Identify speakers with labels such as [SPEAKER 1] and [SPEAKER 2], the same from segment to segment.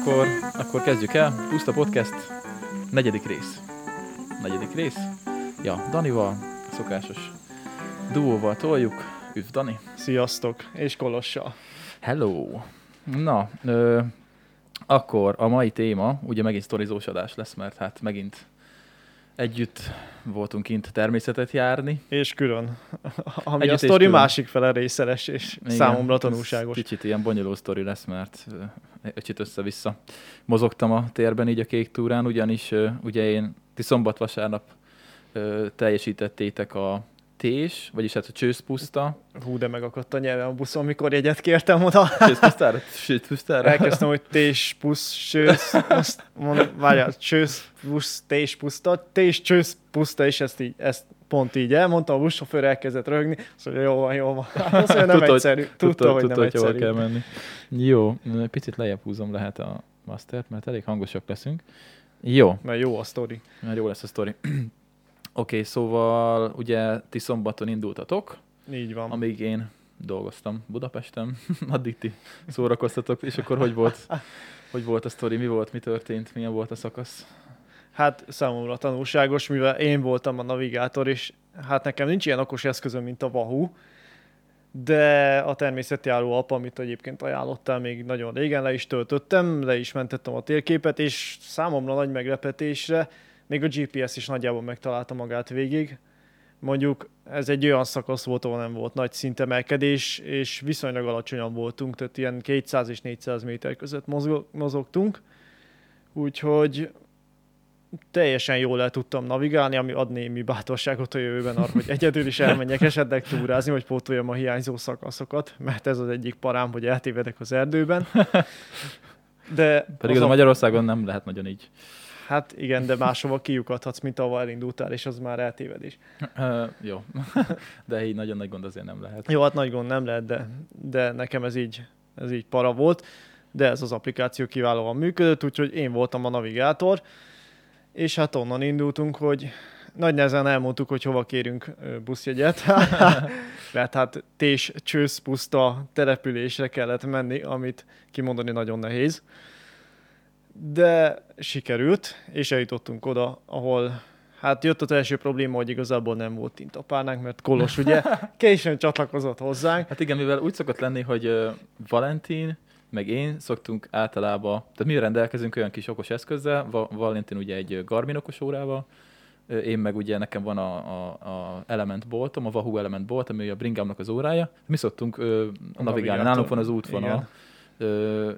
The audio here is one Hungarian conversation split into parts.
[SPEAKER 1] akkor, akkor kezdjük el. Puszta Podcast, negyedik rész. Negyedik rész. Ja, Danival, szokásos duóval toljuk. Üdv, Dani.
[SPEAKER 2] Sziasztok, és Kolossal.
[SPEAKER 1] Hello. Na, ö, akkor a mai téma, ugye megint sztorizós adás lesz, mert hát megint együtt voltunk kint természetet járni.
[SPEAKER 2] És külön. Ami
[SPEAKER 1] Együtt
[SPEAKER 2] a sztori másik fele részeles, és
[SPEAKER 1] Igen,
[SPEAKER 2] számomra tanulságos.
[SPEAKER 1] Kicsit ilyen bonyolult sztori lesz, mert kicsit össze-vissza mozogtam a térben így a kék túrán, ugyanis ugye én ti szombat-vasárnap teljesítettétek a tés, vagyis hát a csőszpuszta.
[SPEAKER 2] Hú, de megakadt a nyelvem a buszon, mikor jegyet kértem oda.
[SPEAKER 1] Csőszpusztára? Csőszpusztára?
[SPEAKER 2] Elkezdtem, hogy tés, pusz, sősz, azt mondom, várjál, csősz, pusz, tés, puszta, tés, csősz, puszta, és ezt így, ezt pont így elmondtam, a buszsofőr elkezdett röhögni, azt mondja, jó van, jó van. Azt mondja, nem
[SPEAKER 1] Tudta, hogy-
[SPEAKER 2] egyszerű. Tudta, hogy nem
[SPEAKER 1] tudta, hogy
[SPEAKER 2] egyszerű.
[SPEAKER 1] kell menni. Jó, picit lejjebb húzom lehet a mastert, mert elég hangosak leszünk. Jó,
[SPEAKER 2] Mert jó a sztori.
[SPEAKER 1] mert jó lesz a sztori. Oké, okay, szóval ugye ti szombaton indultatok,
[SPEAKER 2] Így van.
[SPEAKER 1] amíg én dolgoztam Budapesten, addig ti szórakoztatok, és akkor hogy volt, hogy volt a sztori, mi volt, mi történt, milyen volt a szakasz?
[SPEAKER 2] Hát számomra tanulságos, mivel én voltam a navigátor, és hát nekem nincs ilyen okos eszközöm, mint a Wahoo, de a természetjáró app, amit egyébként ajánlottál még nagyon régen, le is töltöttem, le is mentettem a térképet, és számomra nagy meglepetésre még a GPS is nagyjából megtalálta magát végig. Mondjuk ez egy olyan szakasz volt, ahol nem volt nagy szintemelkedés, és viszonylag alacsonyan voltunk, tehát ilyen 200 és 400 méter között mozog, mozogtunk. Úgyhogy teljesen jól el tudtam navigálni, ami ad némi bátorságot a jövőben arra, hogy egyedül is elmenjek esetleg túrázni, hogy pótoljam a hiányzó szakaszokat, mert ez az egyik parám, hogy eltévedek az erdőben. De
[SPEAKER 1] Pedig
[SPEAKER 2] az
[SPEAKER 1] a, Magyarországon nem lehet nagyon így.
[SPEAKER 2] Hát igen, de máshova kiukadhatsz, mint ahol elindultál, és az már eltévedés.
[SPEAKER 1] Uh, jó, de így nagyon nagy gond azért nem lehet.
[SPEAKER 2] Jó, hát nagy gond nem lehet, de, de nekem ez így, ez így para volt, de ez az applikáció kiválóan működött, úgyhogy én voltam a navigátor, és hát onnan indultunk, hogy nagy nehezen elmondtuk, hogy hova kérünk buszjegyet, mert hát tés, csősz, puszta településre kellett menni, amit kimondani nagyon nehéz. De sikerült, és eljutottunk oda, ahol Hát jött az első probléma, hogy igazából nem volt tintapárnánk, mert Kolos ugye későn csatlakozott hozzánk.
[SPEAKER 1] Hát igen, mivel úgy szokott lenni, hogy ö, Valentin, meg én szoktunk általában, tehát mi rendelkezünk olyan kis okos eszközzel, Va- Valentin ugye egy Garmin okos órával, én meg ugye nekem van a, a, a Element boltom, a Wahoo Element bolt, ami a Bringamnak az órája. Mi szoktunk ö, navigálni, nálunk van az útvonal.
[SPEAKER 2] Igen.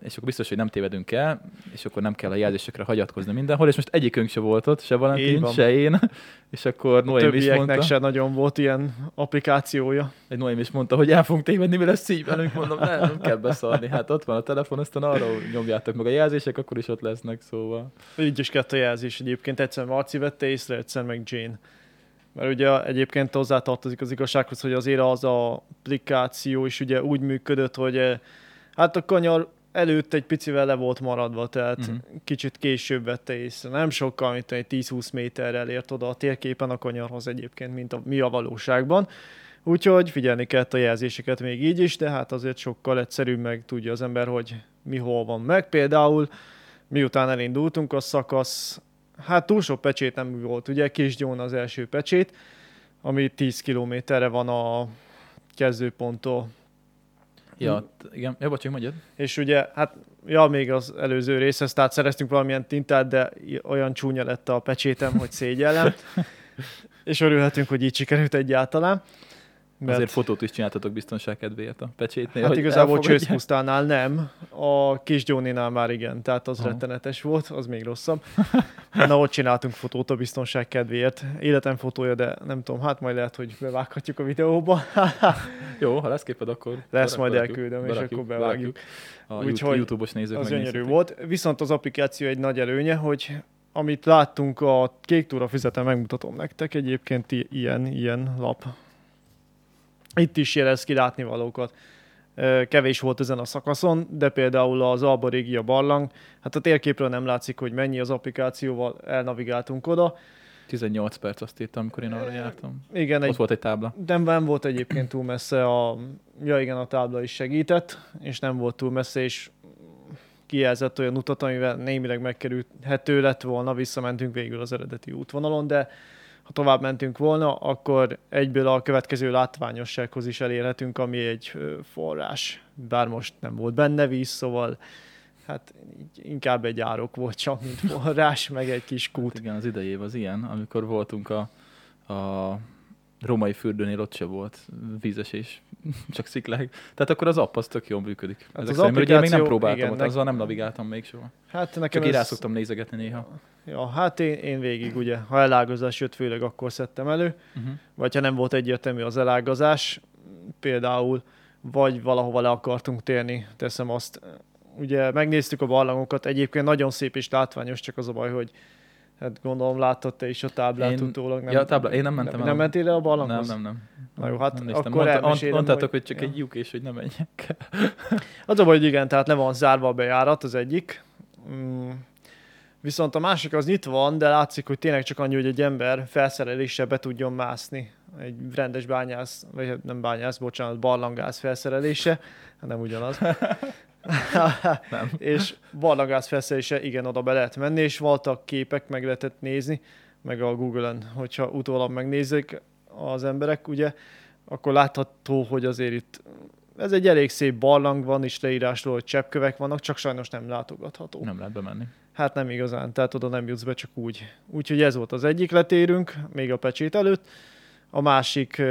[SPEAKER 1] És akkor biztos, hogy nem tévedünk el, és akkor nem kell a jelzésekre hagyatkozni mindenhol, és most egyikünk se volt ott, se Valentin, se én, és akkor Noém is mondta.
[SPEAKER 2] se nagyon volt ilyen applikációja.
[SPEAKER 1] Egy Noém is mondta, hogy el fogunk tévedni, mi lesz így velünk, mondom, nem, nem kell beszarni, hát ott van a telefon, aztán arra nyomjátok meg a jelzések, akkor is ott lesznek, szóval.
[SPEAKER 2] Így is kettő jelzés egyébként, egyszer Marci vette észre, egyszer meg Jane. Mert ugye egyébként hozzátartozik az igazsághoz, hogy azért az a applikáció is ugye úgy működött, hogy eh, hát a kanyar előtt egy picivel le volt maradva, tehát uh-huh. kicsit később vette észre. Nem sokkal, mint egy 10-20 méterrel ért oda a térképen a kanyarhoz egyébként, mint a, mi a valóságban. Úgyhogy figyelni kellett a jelzéseket még így is, de hát azért sokkal egyszerűbb meg tudja az ember, hogy mi hol van meg. Például miután elindultunk, a szakasz, hát túl sok pecsét nem volt, ugye Kisgyón az első pecsét, ami 10 kilométerre van a kezdőponttól.
[SPEAKER 1] Ja,
[SPEAKER 2] Hm.
[SPEAKER 1] igen, ja, bocsánat, mondjad.
[SPEAKER 2] És ugye, hát, ja, még az előző részhez, tehát szereztünk valamilyen tintát, de olyan csúnya lett a pecsétem, hogy szégyellem. És örülhetünk, hogy így sikerült egyáltalán.
[SPEAKER 1] Mert... Azért fotót is csináltatok biztonság kedvéért a pecsétnél.
[SPEAKER 2] Hát igazából. Csőszpusztánál nem, a kis Johnny-nál már igen, tehát az
[SPEAKER 1] Aha.
[SPEAKER 2] rettenetes volt, az még rosszabb. Na, ott csináltunk fotót a biztonság kedvéért. Életem fotója, de nem tudom, hát majd lehet, hogy bevághatjuk a videóba.
[SPEAKER 1] Jó, ha lesz képed, akkor
[SPEAKER 2] Lesz, majd
[SPEAKER 1] berakjuk,
[SPEAKER 2] elküldöm, és
[SPEAKER 1] berakjuk,
[SPEAKER 2] akkor bevágjuk.
[SPEAKER 1] A
[SPEAKER 2] Úgyhogy
[SPEAKER 1] YouTube-os nézők
[SPEAKER 2] az gyönyörű volt. Viszont az applikáció egy nagy előnye, hogy amit láttunk a kék túra füzeten, megmutatom nektek, egyébként ilyen, ilyen lap. Itt is jelez ki látnivalókat. Kevés volt ezen a szakaszon, de például az Alba Régia barlang, hát a térképről nem látszik, hogy mennyi az applikációval elnavigáltunk oda.
[SPEAKER 1] 18 perc azt írtam, amikor én arra jártam.
[SPEAKER 2] Igen,
[SPEAKER 1] Ott
[SPEAKER 2] egy,
[SPEAKER 1] volt egy tábla.
[SPEAKER 2] de nem volt egyébként túl messze a, ja igen, a tábla is segített, és nem volt túl messze, és kijelzett olyan utat, amivel némileg megkerülhető lett volna, visszamentünk végül az eredeti útvonalon, de ha tovább mentünk volna, akkor egyből a következő látványossághoz is elérhetünk, ami egy forrás. Bár most nem volt benne víz, szóval hát inkább egy árok volt csak, mint forrás, meg egy kis kút. Hát
[SPEAKER 1] igen, az idejév az ilyen, amikor voltunk a, a romai fürdőnél ott se volt vízesés, csak sziklák. Tehát akkor az app az tök jól működik. Hát Ezek az szerint, ugye még nem próbáltam igen, ott, azzal nem navigáltam még soha. Hát nekem csak ez... szoktam nézegetni néha.
[SPEAKER 2] Ja, hát én, én végig ugye, ha elágazás jött, főleg akkor szedtem elő, uh-huh. vagy ha nem volt egyértelmű az elágazás, például, vagy valahova le akartunk térni, teszem azt. Ugye megnéztük a barlangokat, egyébként nagyon szép és látványos, csak az a baj, hogy Hát gondolom láttad te is a táblát én... utólag.
[SPEAKER 1] Nem, ja, tábla. Én nem mentem
[SPEAKER 2] nem, el. Nem mentél le a barlanghoz?
[SPEAKER 1] Nem, nem, nem.
[SPEAKER 2] Na jó, hát
[SPEAKER 1] nem
[SPEAKER 2] akkor Mondta,
[SPEAKER 1] Mondtátok, hogy csak ja. egy lyuk, és hogy nem menjek.
[SPEAKER 2] az a baj, hogy igen, tehát le van zárva a bejárat, az egyik. Mm. Viszont a másik az nyitva van, de látszik, hogy tényleg csak annyi, hogy egy ember felszereléssel be tudjon mászni. Egy rendes bányász, vagy hát nem bányász, bocsánat, barlangász felszerelése, nem ugyanaz. nem. és barlangász felszerelése, igen, oda be lehet menni, és voltak képek, meg lehetett nézni, meg a Google-en, hogyha utólag megnézik az emberek, ugye, akkor látható, hogy azért itt ez egy elég szép barlang van, és leírásról, hogy cseppkövek vannak, csak sajnos nem látogatható.
[SPEAKER 1] Nem lehet bemenni.
[SPEAKER 2] Hát nem igazán, tehát oda nem jutsz be, csak úgy. Úgyhogy ez volt az egyik letérünk, még a pecsét előtt. A másik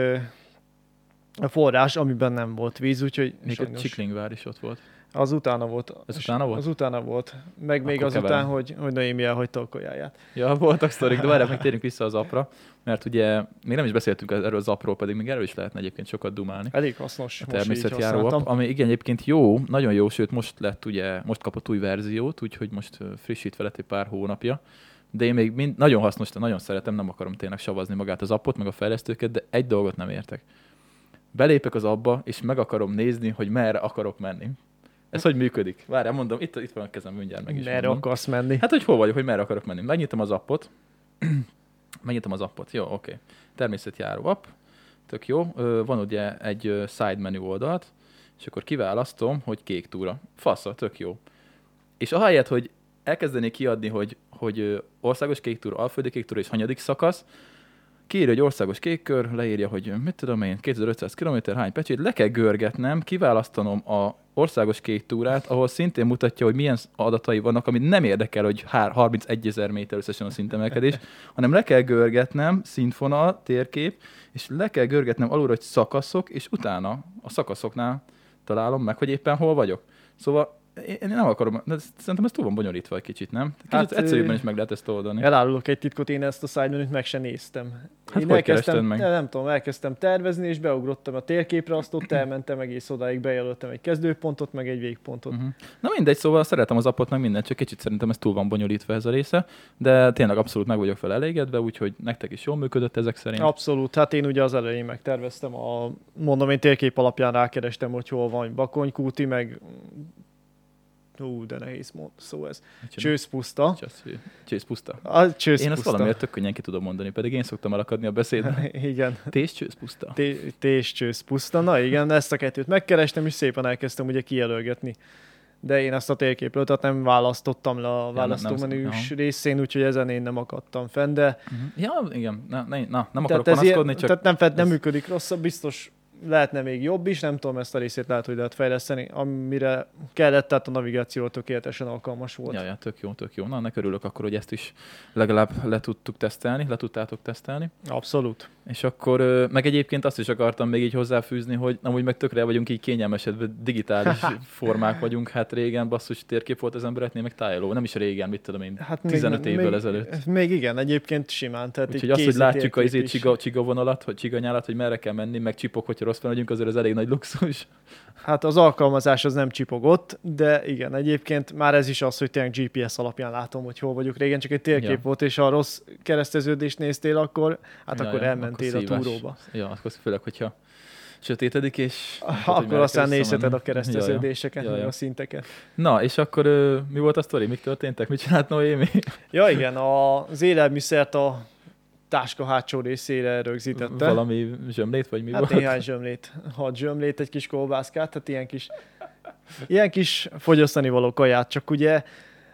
[SPEAKER 2] a forrás, amiben nem volt víz, úgyhogy
[SPEAKER 1] Még sajnos... a Csiklingvár is ott volt.
[SPEAKER 2] Az utána volt.
[SPEAKER 1] Ez utána volt?
[SPEAKER 2] Az utána volt. Meg Akkor még azután, keverem. hogy, hogy Noémi elhagyta a kajáját.
[SPEAKER 1] Ja, voltak sztorik, de várjál, meg térjünk vissza az apra, mert ugye még nem is beszéltünk erről az apról, pedig még erről is lehetne egyébként sokat dumálni.
[SPEAKER 2] Elég hasznos.
[SPEAKER 1] A természetjáró app, ami igen egyébként jó, nagyon jó, sőt most lett ugye, most kapott új verziót, úgyhogy most frissítve lett egy pár hónapja. De én még mind, nagyon hasznos, nagyon szeretem, nem akarom tényleg savazni magát az appot, meg a fejlesztőket, de egy dolgot nem értek. Belépek az abba, és meg akarom nézni, hogy merre akarok menni. Ez hogy működik? Várjál, mondom, itt, itt van a kezem, mindjárt meg is
[SPEAKER 2] Merre mondom. akarsz menni?
[SPEAKER 1] Hát, hogy hol vagyok, hogy merre akarok menni. Megnyitom az appot. Megnyitom az appot. Jó, oké. Okay. Természetjáró app. Tök jó. Van ugye egy side menu oldalt, és akkor kiválasztom, hogy kék túra. Fasza, tök jó. És ahelyett, hogy elkezdenék kiadni, hogy, hogy országos kék túra, alföldi kék túra és hanyadik szakasz, kiírja, hogy országos kékkör, leírja, hogy mit tudom én, 2500 km, hány pecsét, le kell görgetnem, kiválasztanom a országos kék túrát, ahol szintén mutatja, hogy milyen adatai vannak, amit nem érdekel, hogy 31 ezer méter összesen a szintemelkedés, hanem le kell görgetnem, szintfonal, térkép, és le kell görgetnem alulra, hogy szakaszok, és utána a szakaszoknál találom meg, hogy éppen hol vagyok. Szóval én nem akarom, de szerintem ez túl van bonyolítva egy kicsit, nem? Kicsit hát, egyszerűbben is meg lehet ezt oldani.
[SPEAKER 2] Elárulok egy titkot, én ezt a side meg sem néztem. Hát én elkezdtem, meg? Nem tudom, elkezdtem tervezni, és beugrottam a térképre, azt ott elmentem egész odáig, bejelöltem egy kezdőpontot, meg egy végpontot. Uh-huh.
[SPEAKER 1] Na mindegy, szóval szeretem az appot, meg mindent, csak kicsit szerintem ez túl van bonyolítva ez a része, de tényleg abszolút meg vagyok fel elégedve, úgyhogy nektek is jól működött ezek szerint.
[SPEAKER 2] Abszolút, hát én ugye az elején megterveztem, a, mondom, én térkép alapján rákerestem, hogy hol van Bakonykúti, meg Ú, de nehéz mond, szó ez. Csőszpuszta.
[SPEAKER 1] Csőszpuszta.
[SPEAKER 2] A csőszpuszta.
[SPEAKER 1] Én azt valamiért tök könnyen ki tudom mondani, pedig én szoktam elakadni a beszédben.
[SPEAKER 2] igen.
[SPEAKER 1] Tés csőszpuszta.
[SPEAKER 2] Tés csőszpuszta. Na igen, ezt a kettőt megkerestem, és szépen elkezdtem ugye kijelölgetni. De én ezt a térképről, tehát nem választottam le a választómenűs ja, részén, úgyhogy ezen én nem akadtam fenn, de...
[SPEAKER 1] Uh-huh. Ja, igen, na, na, na nem akarok panaszkodni, csak...
[SPEAKER 2] Tehát nem, fed, nem működik rosszabb, biztos lehetne még jobb is, nem tudom, ezt a részét lehet, hogy lehet fejleszteni, amire kellett, tehát a navigáció tökéletesen alkalmas volt.
[SPEAKER 1] Ja, ja, tök jó, tök jó. Na, ennek örülök akkor, hogy ezt is legalább le tudtuk tesztelni, le tudtátok tesztelni.
[SPEAKER 2] Abszolút.
[SPEAKER 1] És akkor, meg egyébként azt is akartam még így hozzáfűzni, hogy amúgy meg tökre vagyunk így kényelmesedve, digitális formák vagyunk, hát régen basszus térkép volt az embereknél, meg tájoló, nem is régen, mit tudom én, hát 15 még, évvel még, ezelőtt.
[SPEAKER 2] Még igen, egyébként simán. Tehát
[SPEAKER 1] Úgyhogy azt, hogy látjuk a izé, csiga, csiga vonalat, hogy csiga nyálat, hogy merre kell menni, meg csipok, hogyha rossz vagyunk, azért az elég nagy luxus.
[SPEAKER 2] Hát az alkalmazás az nem csipogott, de igen, egyébként már ez is az, hogy tényleg GPS alapján látom, hogy hol vagyok. Régen csak egy térkép ja. volt, és ha rossz kereszteződést néztél, akkor, hát ja, akkor ja, elmentél akkor a túróba.
[SPEAKER 1] Ja, akkor főleg, hogyha sötétedik, és...
[SPEAKER 2] Ah, akkor aztán nézheted a kereszteződéseket, ja, ja. a szinteket.
[SPEAKER 1] Na, és akkor mi volt a sztori? Mik történtek? Mit csinált Noémi?
[SPEAKER 2] Ja, igen, az élelmiszert a táska hátsó részére rögzítette.
[SPEAKER 1] Valami zsömlét, vagy mi
[SPEAKER 2] hát
[SPEAKER 1] volt?
[SPEAKER 2] néhány zsömlét. Hat zsömlét, egy kis kolbászkát, tehát ilyen kis ilyen kis fogyasztani való kaját, csak ugye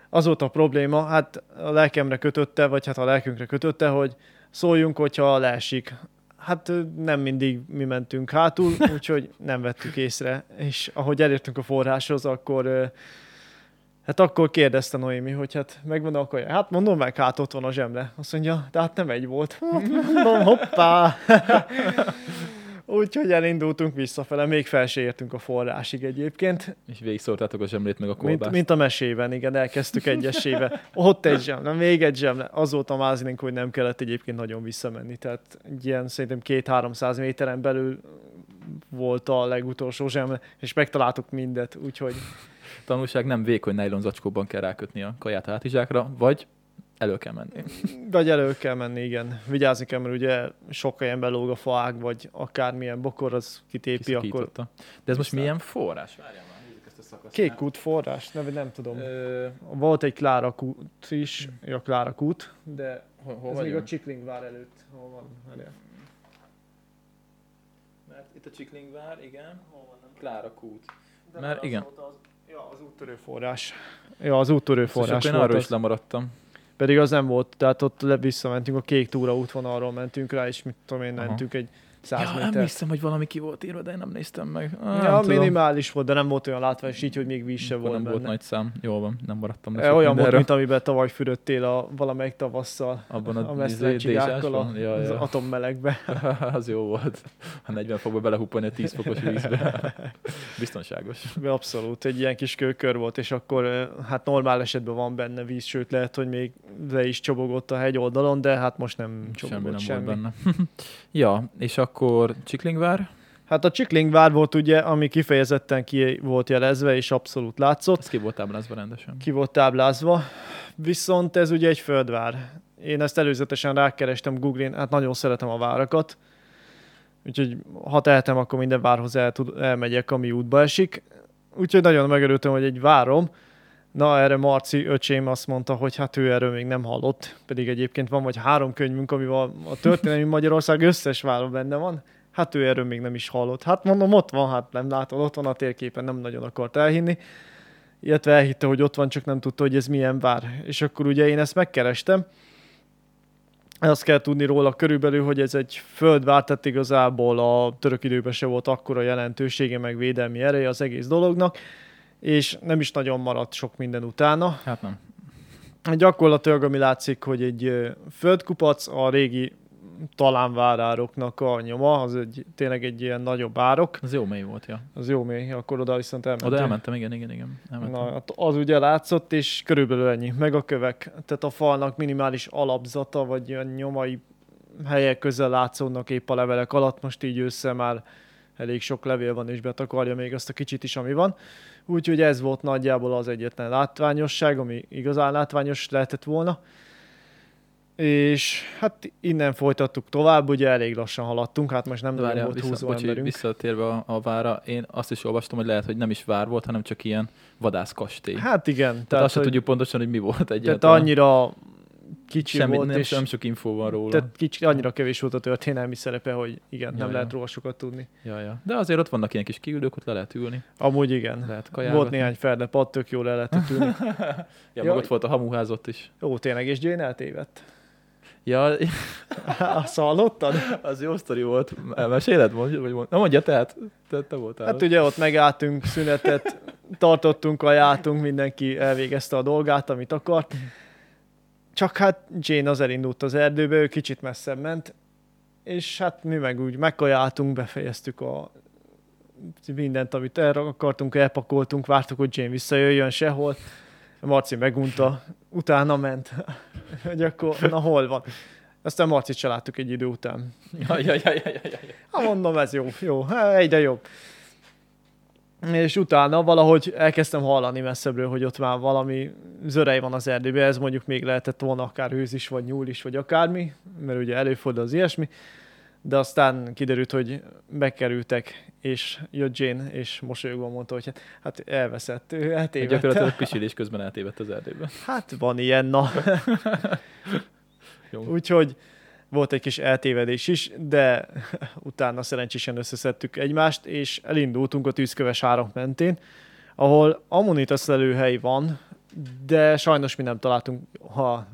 [SPEAKER 2] az volt a probléma, hát a lelkemre kötötte, vagy hát a lelkünkre kötötte, hogy szóljunk, hogyha leesik. Hát nem mindig mi mentünk hátul, úgyhogy nem vettük észre, és ahogy elértünk a forráshoz, akkor Hát akkor kérdezte Noémi, hogy hát megvan a kaja. Hát mondom meg, hát ott van a zsemle. Azt mondja, de hát nem egy volt. Mondom, hoppá! Úgyhogy elindultunk visszafele, még fel se értünk a forrásig egyébként.
[SPEAKER 1] És végig szórtátok a zsemlét meg a kolbászt.
[SPEAKER 2] Mint, mint a mesében, igen, elkezdtük egyesével. Ott egy zsemle, még egy zsemle. Az volt a mázlink, hogy nem kellett egyébként nagyon visszamenni. Tehát egy ilyen szerintem két-háromszáz méteren belül volt a legutolsó zsemle, és megtaláltuk mindet, úgyhogy...
[SPEAKER 1] Tanulság nem vékony nylon zacskóban kell rákötni a kaját a hátizsákra, vagy elő kell menni.
[SPEAKER 2] Vagy elő kell menni, igen. Vigyázni kell, mert ugye sok helyen belóg a faág, vagy akármilyen bokor, az kitépi, akkor...
[SPEAKER 1] De ez most milyen forrás? Várjál már,
[SPEAKER 2] ezt a Kék kút forrás, nem, nem tudom. Ö... Volt egy Klára kút is, a Klára kút, de hol, hol ez még a Csiklingvár előtt. Hol van? Várjál.
[SPEAKER 1] Mert itt a Csiklingvár, igen. Hol van? Nem? Klára kút. De Mert igen. Az,
[SPEAKER 2] ja, az úttörő forrás. Ja, az úttörő forrás.
[SPEAKER 1] Szóval én arról is lemaradtam.
[SPEAKER 2] Pedig az nem volt, tehát ott le visszamentünk, a kék túra útvonalról mentünk rá, és mit tudom én, mentünk egy 100 ja, méter.
[SPEAKER 1] emlékszem, hogy valami ki volt írva, de én nem néztem meg.
[SPEAKER 2] Ah, ja, nem minimális tudom. volt, de nem volt olyan látványos, így, hogy még víz se volt
[SPEAKER 1] nem
[SPEAKER 2] benne.
[SPEAKER 1] volt nagy szám. Jó van, nem maradtam
[SPEAKER 2] le. E, olyan volt, mint amiben tavaly fürödtél a valamelyik tavasszal.
[SPEAKER 1] Abban a, a mesztelencsicsákkal
[SPEAKER 2] a, ja, ja. az atommelegbe.
[SPEAKER 1] az jó volt. Ha 40 fokba belehupolni a 10 fokos vízbe. Biztonságos.
[SPEAKER 2] Abszolút, egy ilyen kis kőkör volt, és akkor hát normál esetben van benne víz, sőt lehet, hogy még le is csobogott a hegy oldalon, de hát most nem csobogott semmi. Nem semmi. Volt benne.
[SPEAKER 1] ja, és akkor Csikling Csiklingvár?
[SPEAKER 2] Hát a Csiklingvár volt ugye, ami kifejezetten ki volt jelezve, és abszolút látszott.
[SPEAKER 1] Ez ki volt táblázva rendesen.
[SPEAKER 2] Ki volt táblázva. Viszont ez ugye egy földvár. Én ezt előzetesen rákerestem Google-in, hát nagyon szeretem a várakat. Úgyhogy ha tehetem, akkor minden várhoz el tud, elmegyek, ami útba esik. Úgyhogy nagyon megörültem, hogy egy várom. Na, erre Marci öcsém azt mondta, hogy hát ő erről még nem hallott, pedig egyébként van vagy három könyvünk, amivel a történelmi Magyarország összes várom benne van. Hát ő erről még nem is hallott. Hát mondom, ott van, hát nem látod, ott van a térképen, nem nagyon akart elhinni. Illetve elhitte, hogy ott van, csak nem tudta, hogy ez milyen vár. És akkor ugye én ezt megkerestem. Azt kell tudni róla körülbelül, hogy ez egy földvár, tehát igazából a török időben se volt akkora jelentősége, meg védelmi ereje az egész dolognak, és nem is nagyon maradt sok minden utána.
[SPEAKER 1] Hát nem.
[SPEAKER 2] Gyakorlatilag, ami látszik, hogy egy földkupac a régi talánvárároknak a nyoma, az egy, tényleg egy ilyen nagyobb árok.
[SPEAKER 1] Az jó mély volt, ja.
[SPEAKER 2] Az jó mély, akkor oda viszont elmentem.
[SPEAKER 1] Oda elmentem, igen, igen, igen.
[SPEAKER 2] Elmentem. Na, hát az ugye látszott, és körülbelül ennyi. Meg a kövek, tehát a falnak minimális alapzata, vagy olyan nyomai helyek közel látszódnak épp a levelek alatt, most így össze már elég sok levél van, és betakarja még azt a kicsit is, ami van. Úgyhogy ez volt nagyjából az egyetlen látványosság, ami igazán látványos lehetett volna és hát innen folytattuk tovább, ugye elég lassan haladtunk, hát most nem
[SPEAKER 1] De várjál, volt vissza,
[SPEAKER 2] húzó
[SPEAKER 1] bocsi,
[SPEAKER 2] emberünk.
[SPEAKER 1] Visszatérve a, a vára, én azt is olvastam, hogy lehet, hogy nem is vár volt, hanem csak ilyen vadászkastély.
[SPEAKER 2] Hát igen.
[SPEAKER 1] Tehát, tehát azt sem tudjuk pontosan, hogy mi volt egyáltalán.
[SPEAKER 2] Tehát annyira kicsi
[SPEAKER 1] Semmi,
[SPEAKER 2] volt,
[SPEAKER 1] nem,
[SPEAKER 2] és
[SPEAKER 1] nem sok infó van róla.
[SPEAKER 2] Tehát kicsi, annyira kevés volt a történelmi szerepe, hogy igen, ja, nem ja. lehet róla sokat tudni.
[SPEAKER 1] Ja, ja. De azért ott vannak ilyen kis kiüldők, ott le lehet ülni.
[SPEAKER 2] Amúgy igen.
[SPEAKER 1] Lehet
[SPEAKER 2] volt néhány ferdepad, tök jól le lehetett ülni.
[SPEAKER 1] ja, ja, ott volt a hamuházot is.
[SPEAKER 2] Jó, tényleg, és Jane eltévedt.
[SPEAKER 1] Ja.
[SPEAKER 2] Azt hallottad?
[SPEAKER 1] Az jó sztori volt. Elmeséled? Mondj, vagy mondj. Na mondja, tehát te, te voltál.
[SPEAKER 2] Hát ugye ott megálltunk, szünetet tartottunk, ajánltunk, mindenki elvégezte a dolgát, amit akart. Csak hát Jane az elindult az erdőbe, ő kicsit messzebb ment, és hát mi meg úgy megkajáltunk, befejeztük a mindent, amit erre akartunk, elpakoltunk, vártuk, hogy Jane visszajöjjön sehol. Marci megunta, utána ment, hogy akkor, na hol van. Aztán Marcit se láttuk egy idő után.
[SPEAKER 1] Ja, ja, ja, ja, ja, ja.
[SPEAKER 2] Ha mondom, ez jó, jó, egyre jobb. És utána valahogy elkezdtem hallani messzebbről, hogy ott már valami zörej van az erdőben, ez mondjuk még lehetett volna akár hőz is, vagy nyúl is, vagy akármi, mert ugye előfordul az ilyesmi de aztán kiderült, hogy bekerültek, és jött Jane, és mosolyogva mondta, hogy hát, hát elveszett, ő eltévedt.
[SPEAKER 1] Gyakorlatilag pisilés közben eltévedt az erdőben.
[SPEAKER 2] Hát van ilyen, na. Úgyhogy volt egy kis eltévedés is, de utána szerencsésen összeszedtük egymást, és elindultunk a tűzköves árak mentén, ahol Ammonitas lelőhely van, de sajnos mi nem találtunk, ha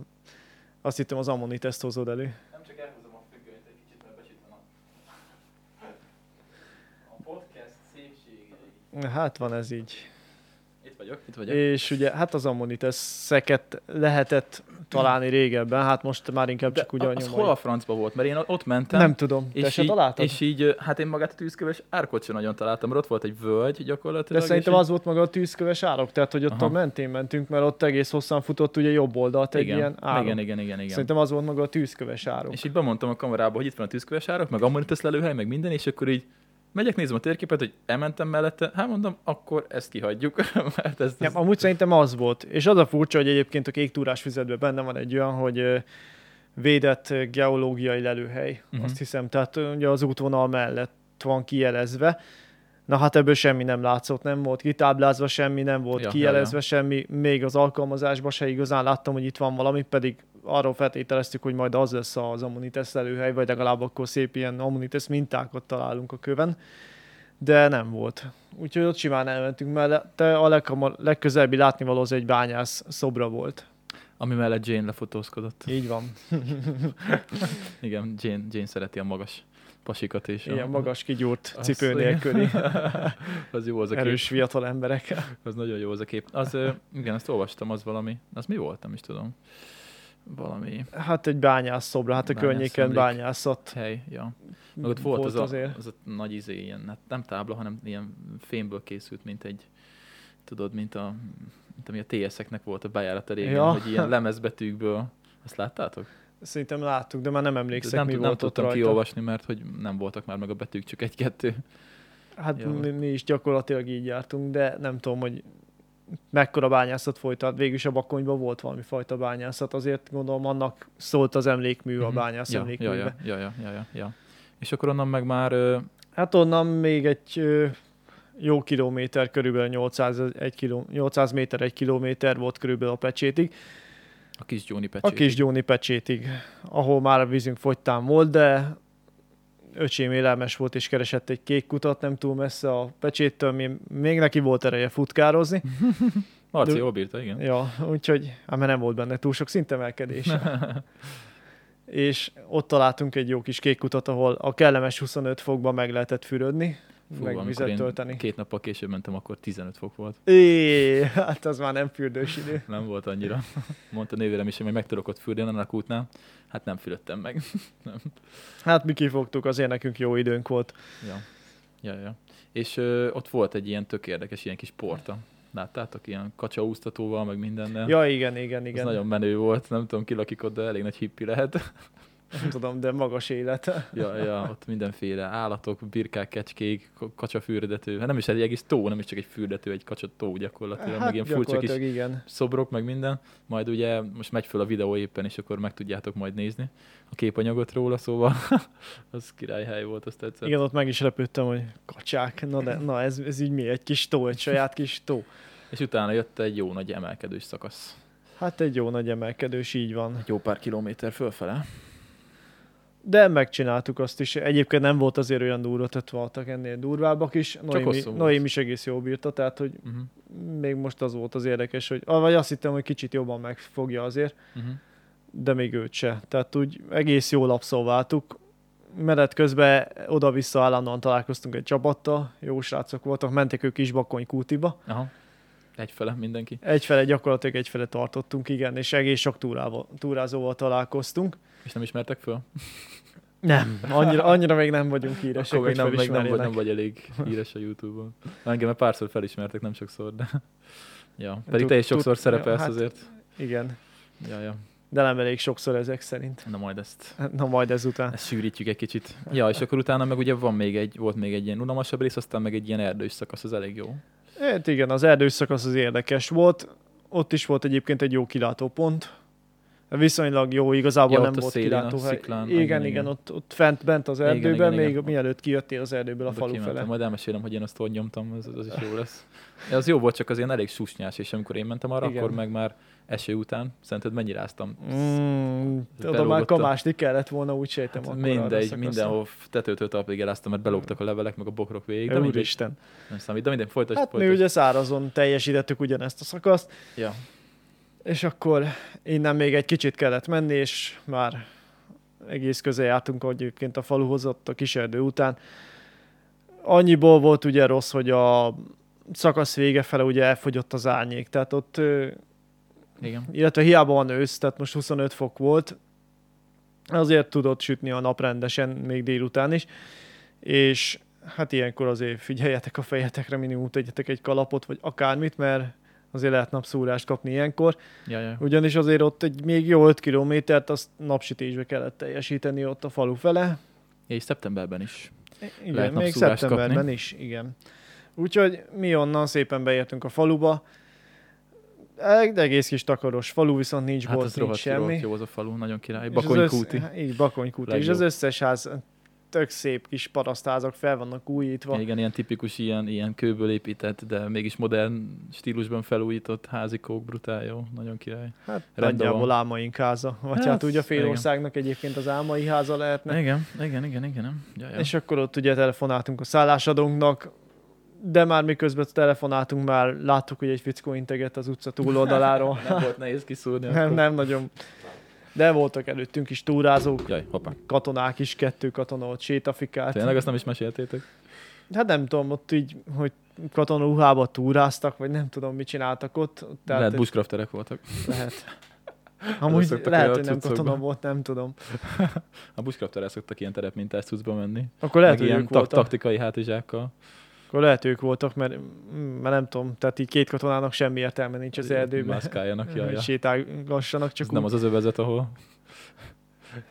[SPEAKER 2] azt hittem az Ammonitas hozod elő.
[SPEAKER 1] Nem csak elhozom a függönyt egy kicsit, mert becsítom a... A podcast szépségei.
[SPEAKER 2] Hát van ez így.
[SPEAKER 1] Vagyok, itt vagyok.
[SPEAKER 2] És ugye, hát az Ammonitas-szeket lehetett találni régebben, hát most már inkább
[SPEAKER 1] De
[SPEAKER 2] csak ugye a nyomai.
[SPEAKER 1] hol a francba volt? Mert én ott mentem.
[SPEAKER 2] Nem tudom, te
[SPEAKER 1] és
[SPEAKER 2] se
[SPEAKER 1] így,
[SPEAKER 2] találtad?
[SPEAKER 1] és így, hát én magát a tűzköves árkot sem nagyon találtam, mert ott volt egy völgy
[SPEAKER 2] De
[SPEAKER 1] gyakorlatilag.
[SPEAKER 2] szerintem
[SPEAKER 1] és
[SPEAKER 2] az volt maga a tűzköves árok, tehát hogy ott
[SPEAKER 1] Aha.
[SPEAKER 2] a mentén mentünk, mert ott egész hosszan futott ugye jobb oldalt egy
[SPEAKER 1] igen,
[SPEAKER 2] ilyen árok.
[SPEAKER 1] igen, igen, igen, igen.
[SPEAKER 2] Szerintem az volt maga a tűzköves árok.
[SPEAKER 1] És így bemondtam a kamerába, hogy itt van a tűzköves árok, meg ammonitas lelőhely, meg minden, és akkor így megyek, nézem a térképet, hogy elmentem mellette, hát mondom, akkor ezt kihagyjuk, mert ez,
[SPEAKER 2] Ja,
[SPEAKER 1] ez
[SPEAKER 2] amúgy szerintem az volt. És az a furcsa, hogy egyébként a kék túrás füzetben benne van egy olyan, hogy védett geológiai lelőhely, uh-huh. azt hiszem. Tehát ugye az útvonal mellett van kijelezve. Na hát ebből semmi nem látszott, nem volt kitáblázva semmi, nem volt
[SPEAKER 1] Ja,
[SPEAKER 2] ja,
[SPEAKER 1] ja,
[SPEAKER 2] kijelezve ja, semmi, még az alkalmazásban se igazán láttam, hogy itt van valami, pedig arról feltételeztük, hogy majd az lesz az Ammonites lelőhely, vagy legalább akkor szép ilyen Ammonites mintákat találunk a köven, de nem volt. Úgyhogy ott simán elmentünk mellette, a leghamar, legközelebbi látnivaló az egy bányász szobra volt.
[SPEAKER 1] ami mellett Jane lefotózkodott.
[SPEAKER 2] Így van.
[SPEAKER 1] Igen, Jane, Jane szereti a magas pasikat a,
[SPEAKER 2] Ilyen magas kigyúrt
[SPEAKER 1] Az
[SPEAKER 2] cipő nélküli
[SPEAKER 1] az jó az a kép.
[SPEAKER 2] erős fiatal emberek.
[SPEAKER 1] Az nagyon jó az a kép. Az, igen, azt olvastam, az valami. Az mi volt, nem is tudom. Valami
[SPEAKER 2] Hát egy bányász szobra, hát a
[SPEAKER 1] Bányász
[SPEAKER 2] környéken
[SPEAKER 1] emlék.
[SPEAKER 2] bányászat
[SPEAKER 1] hely, ja. Meg ott volt,
[SPEAKER 2] volt
[SPEAKER 1] az,
[SPEAKER 2] azért.
[SPEAKER 1] A, az a nagy izé, ilyen, hát nem tábla, hanem ilyen fémből készült, mint egy, tudod, mint a, mint ami a TS-eknek volt a bejárata régen,
[SPEAKER 2] Ja.
[SPEAKER 1] hogy ilyen lemezbetűkből. Azt láttátok?
[SPEAKER 2] Szerintem láttuk, de már nem emlékszem,
[SPEAKER 1] nem,
[SPEAKER 2] mi volt
[SPEAKER 1] nem tudtam kiolvasni, mert hogy nem voltak már meg a betűk, csak egy-kettő.
[SPEAKER 2] Hát
[SPEAKER 1] Ja.
[SPEAKER 2] mi, mi is gyakorlatilag így jártunk, de nem tudom, hogy mekkora bányászat folytat. Végülis a Bakonyban volt valami fajta bányászat, azért gondolom annak szólt az emlékmű, a
[SPEAKER 1] Mhm.
[SPEAKER 2] bányász
[SPEAKER 1] ja, ja,
[SPEAKER 2] emlékműbe.
[SPEAKER 1] ja, ja, ja, ja, ja, ja. És akkor onnan meg már ö,
[SPEAKER 2] Hát onnan még egy ö, jó kilométer, körülbelül 800, egy kiló, 800 méter, egy kilométer volt körülbelül a pecsétig.
[SPEAKER 1] A kis Jóni
[SPEAKER 2] A
[SPEAKER 1] pecsét.
[SPEAKER 2] kis Gyóni pecsétig, ahol már a vízünk fogytán volt, de öcsém élelmes volt és keresett egy kék kutat, nem túl messze a pecséttől, mi- még neki volt ereje futkározni.
[SPEAKER 1] Marci jól bírta, igen.
[SPEAKER 2] Ja, úgyhogy, hát mert nem volt benne túl sok szintemelkedés. és ott találtunk egy jó kis kék kutat, ahol a kellemes 25 fokban meg lehetett fürödni,
[SPEAKER 1] Fú,
[SPEAKER 2] meg vizet tölteni.
[SPEAKER 1] Két nappal később mentem, akkor 15 fok volt.
[SPEAKER 2] É, hát az már nem fürdős idő.
[SPEAKER 1] Nem volt annyira. Mondta nővérem is, hogy meg tudok ott fürdeni annak a kútnál. Hát nem fürödtem meg.
[SPEAKER 2] Hát mi kifogtuk, azért nekünk jó időnk volt.
[SPEAKER 1] Ja. Ja, ja. És ö, ott volt egy ilyen tök érdekes, ilyen kis porta. Láttátok? Ilyen kacsaúztatóval, meg mindennel.
[SPEAKER 2] Ja, igen, igen,
[SPEAKER 1] Ez
[SPEAKER 2] igen.
[SPEAKER 1] nagyon menő volt, nem tudom, ki lakik ott, de elég nagy hippi lehet.
[SPEAKER 2] Nem tudom, de magas élet.
[SPEAKER 1] ja, ja, ott mindenféle állatok, birkák, kecskék, kacsafürdető. Hát nem is egy egész tó, nem is csak egy fürdető, egy kacsa tó gyakorlatilag,
[SPEAKER 2] Hát
[SPEAKER 1] meg ilyen furcsa kis
[SPEAKER 2] igen.
[SPEAKER 1] szobrok, meg minden. Majd ugye most megy föl a videó éppen, és akkor meg tudjátok majd nézni a képanyagot róla, szóval az királyhely volt, azt tetszett.
[SPEAKER 2] Igen, ott meg is lepődtem, hogy kacsák, na, de, na ez, ez így mi? Egy kis tó, egy saját kis tó.
[SPEAKER 1] És utána jött egy jó nagy emelkedős szakasz.
[SPEAKER 2] Hát egy jó nagy emelkedős, így van.
[SPEAKER 1] Egy jó pár kilométer fölfele.
[SPEAKER 2] De megcsináltuk azt is. Egyébként nem volt azért olyan durva, tehát voltak ennél durvábbak is. Noémi. Noémi is egész jól bírta, tehát hogy
[SPEAKER 1] Uh-huh.
[SPEAKER 2] még most az volt az érdekes, hogy vagy azt hittem, hogy kicsit jobban megfogja azért,
[SPEAKER 1] Uh-huh.
[SPEAKER 2] de még őt se. Tehát úgy egész jól abszolváltuk. Menet közben oda-vissza állandóan találkoztunk egy csapattal, jó srácok voltak, mentek ők is Bakony kútiba.
[SPEAKER 1] Aha. Egyfele mindenki.
[SPEAKER 2] Egyfele gyakorlatilag egyfele tartottunk, igen, és egész sok túrával, túrázóval találkoztunk.
[SPEAKER 1] És nem ismertek föl?
[SPEAKER 2] Nem, annyira, annyira még nem vagyunk híresek,
[SPEAKER 1] Akkor még nem, még nem, vagy, nem vagy elég híres a Youtube-on. Engem már párszor felismertek, nem sokszor, de... Ja, pedig
[SPEAKER 2] Tud-
[SPEAKER 1] te is sokszor
[SPEAKER 2] tud-
[SPEAKER 1] szerepelsz
[SPEAKER 2] hát-
[SPEAKER 1] azért.
[SPEAKER 2] Igen,
[SPEAKER 1] Ja, ja.
[SPEAKER 2] de nem elég sokszor ezek szerint.
[SPEAKER 1] Na majd ezt,
[SPEAKER 2] Na majd ezután.
[SPEAKER 1] ezt sűrítjük egy kicsit. Ja, és akkor utána meg ugye van még egy, volt még egy ilyen unalmasabb rész, aztán meg egy ilyen erdős szakasz, az elég jó.
[SPEAKER 2] Hát igen, az erdős szakasz az érdekes volt. Ott is volt egyébként egy jó kilátópont. Viszonylag jó, igazából
[SPEAKER 1] Ja,
[SPEAKER 2] nem
[SPEAKER 1] ott
[SPEAKER 2] volt kilátóhely.
[SPEAKER 1] sziklán,
[SPEAKER 2] Igen,
[SPEAKER 1] igen,
[SPEAKER 2] igen,
[SPEAKER 1] igen.
[SPEAKER 2] ott, ott fent, bent az
[SPEAKER 1] Igen,
[SPEAKER 2] erdőben,
[SPEAKER 1] igen,
[SPEAKER 2] még
[SPEAKER 1] igen.
[SPEAKER 2] mielőtt kijöttél az erdőből a
[SPEAKER 1] Oda
[SPEAKER 2] falu
[SPEAKER 1] kimentem,
[SPEAKER 2] fele.
[SPEAKER 1] Majd elmesélem, hogy én azt hogy nyomtam, az, az is jó lesz. Az jó volt, csak az ilyen elég susnyás, és amikor én mentem arra,
[SPEAKER 2] Igen.
[SPEAKER 1] akkor meg már eső után, szerinted mennyire áztam?
[SPEAKER 2] Mm, oda már kamásni kellett volna, úgy sejtem.
[SPEAKER 1] Hát mindegy, mindenhol tetőtől talpig eláztam, mert belógtak a levelek, meg a bokrok végig. De
[SPEAKER 2] Úristen.
[SPEAKER 1] nem számít, de minden folytasd,
[SPEAKER 2] Hát mi
[SPEAKER 1] folytasd.
[SPEAKER 2] ugye szárazon teljesítettük ugyanezt a szakaszt,
[SPEAKER 1] Ja,
[SPEAKER 2] és akkor innen még egy kicsit kellett menni, és már egész közel jártunk egyébként a faluhoz ott a kiserdő után. Annyiból volt ugye rossz, hogy a szakasz vége fele ugye elfogyott az árnyék, tehát ott,
[SPEAKER 1] igen.
[SPEAKER 2] illetve hiába van ősz, tehát most 25 fok volt, azért tudott sütni a nap rendesen, még délután is, és hát ilyenkor azért figyeljetek a fejetekre, minimum tegyetek egy kalapot, vagy akármit, mert azért lehet napszúrást kapni ilyenkor.
[SPEAKER 1] Ja, ja.
[SPEAKER 2] Ugyanis azért ott egy még jó 5 kilométert azt napsütésbe kellett teljesíteni ott a falu fele.
[SPEAKER 1] És szeptemberben is.
[SPEAKER 2] Igen,
[SPEAKER 1] Lehet
[SPEAKER 2] még szeptemberben
[SPEAKER 1] kapni.
[SPEAKER 2] is, igen. Úgyhogy mi onnan szépen beértünk a faluba. Egy egész kis takaros falu, viszont nincs
[SPEAKER 1] Hát
[SPEAKER 2] bolt, nincs semmi.
[SPEAKER 1] rohadt jó az a falu, nagyon király. Bakonykúti.
[SPEAKER 2] össze- Így, Bakonykúti. És az összes ház tök szép kis parasztházak fel vannak újítva.
[SPEAKER 1] Igen, ilyen tipikus, ilyen, ilyen kőből épített, de mégis modern stílusban felújított házikók, brutál jó, nagyon király.
[SPEAKER 2] Hát
[SPEAKER 1] Rendben
[SPEAKER 2] nagyjából
[SPEAKER 1] van.
[SPEAKER 2] álmaink háza. Vagy hát,
[SPEAKER 1] Hát,
[SPEAKER 2] úgy a
[SPEAKER 1] igen.
[SPEAKER 2] félországnak egyébként az álmai háza lehetne.
[SPEAKER 1] Igen, igen, igen, igen. nem? Ja, ja.
[SPEAKER 2] És akkor ott ugye telefonáltunk a szállásadónknak, de már miközben telefonáltunk, már láttuk, hogy egy fickó integet az utca túloldaláról.
[SPEAKER 1] nem volt nehéz kiszúrni.
[SPEAKER 2] nem,
[SPEAKER 1] akkor.
[SPEAKER 2] nem nagyon. De voltak előttünk is túrázók,
[SPEAKER 1] Jaj, hoppá.
[SPEAKER 2] katonák is, kettő katona ott sétafikált.
[SPEAKER 1] Tényleg azt nem is meséltétek?
[SPEAKER 2] Hát nem tudom, ott így, hogy katonaruhába túráztak, vagy nem tudom, mit csináltak ott. Tehát
[SPEAKER 1] Lehet bushcrafterek voltak.
[SPEAKER 2] lehet. Amúgy lehet, hogy nem katona volt, nem tudom.
[SPEAKER 1] A bushcrafterek szoktak ilyen terepmintás cuccba menni.
[SPEAKER 2] Akkor lehet,
[SPEAKER 1] Meg
[SPEAKER 2] hogy
[SPEAKER 1] ilyen tak-
[SPEAKER 2] voltak.
[SPEAKER 1] taktikai hátizsákkal.
[SPEAKER 2] Akkor lehet ők voltak, mert, mert nem tudom, tehát így két katonának semmi értelme nincs az erdőben.
[SPEAKER 1] Mászkáljanak, ja,
[SPEAKER 2] hogy
[SPEAKER 1] ja.
[SPEAKER 2] sétálgassanak csak
[SPEAKER 1] Ez nem
[SPEAKER 2] úgy.
[SPEAKER 1] az az övezet, ahol...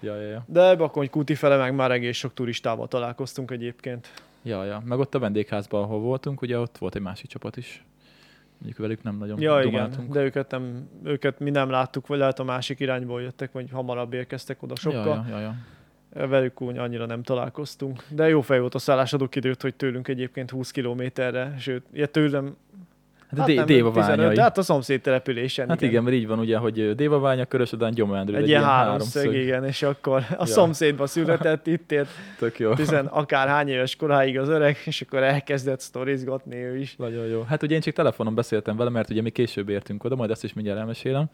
[SPEAKER 1] Ja, ja, ja.
[SPEAKER 2] De Bakony Kúti fele meg már egész sok turistával találkoztunk egyébként.
[SPEAKER 1] Ja, ja. Meg ott a vendégházban, ahol voltunk, ugye ott volt egy másik csapat is. Mondjuk velük nem nagyon
[SPEAKER 2] Ja, igen, de őket, nem, őket mi nem láttuk, vagy lehet a másik irányból jöttek, vagy hamarabb érkeztek oda sokkal.
[SPEAKER 1] Ja, ja, ja, ja.
[SPEAKER 2] Velük úgy annyira nem találkoztunk. De jó fej volt a szállásadó időt, hogy tőlünk egyébként 20 kilométerre, sőt, ja, tőlem
[SPEAKER 1] Hát, hát
[SPEAKER 2] nem,
[SPEAKER 1] Déva
[SPEAKER 2] 15,
[SPEAKER 1] ványai.
[SPEAKER 2] de hát a szomszéd településen.
[SPEAKER 1] Hát igen, mert így van ugye, hogy Dévaványa, Körösödán, Gyomrándul.
[SPEAKER 2] Egy ilyen háromszög, igen, és akkor a
[SPEAKER 1] Ja.
[SPEAKER 2] szomszédba született, itt élt
[SPEAKER 1] Tök jó.
[SPEAKER 2] tizen akárhány éves koráig az öreg, és akkor elkezdett sztorizgatni ő is.
[SPEAKER 1] Nagyon jó. Hát ugye én csak telefonon beszéltem vele, mert ugye mi később értünk oda, majd ezt is mindjárt elmesélem.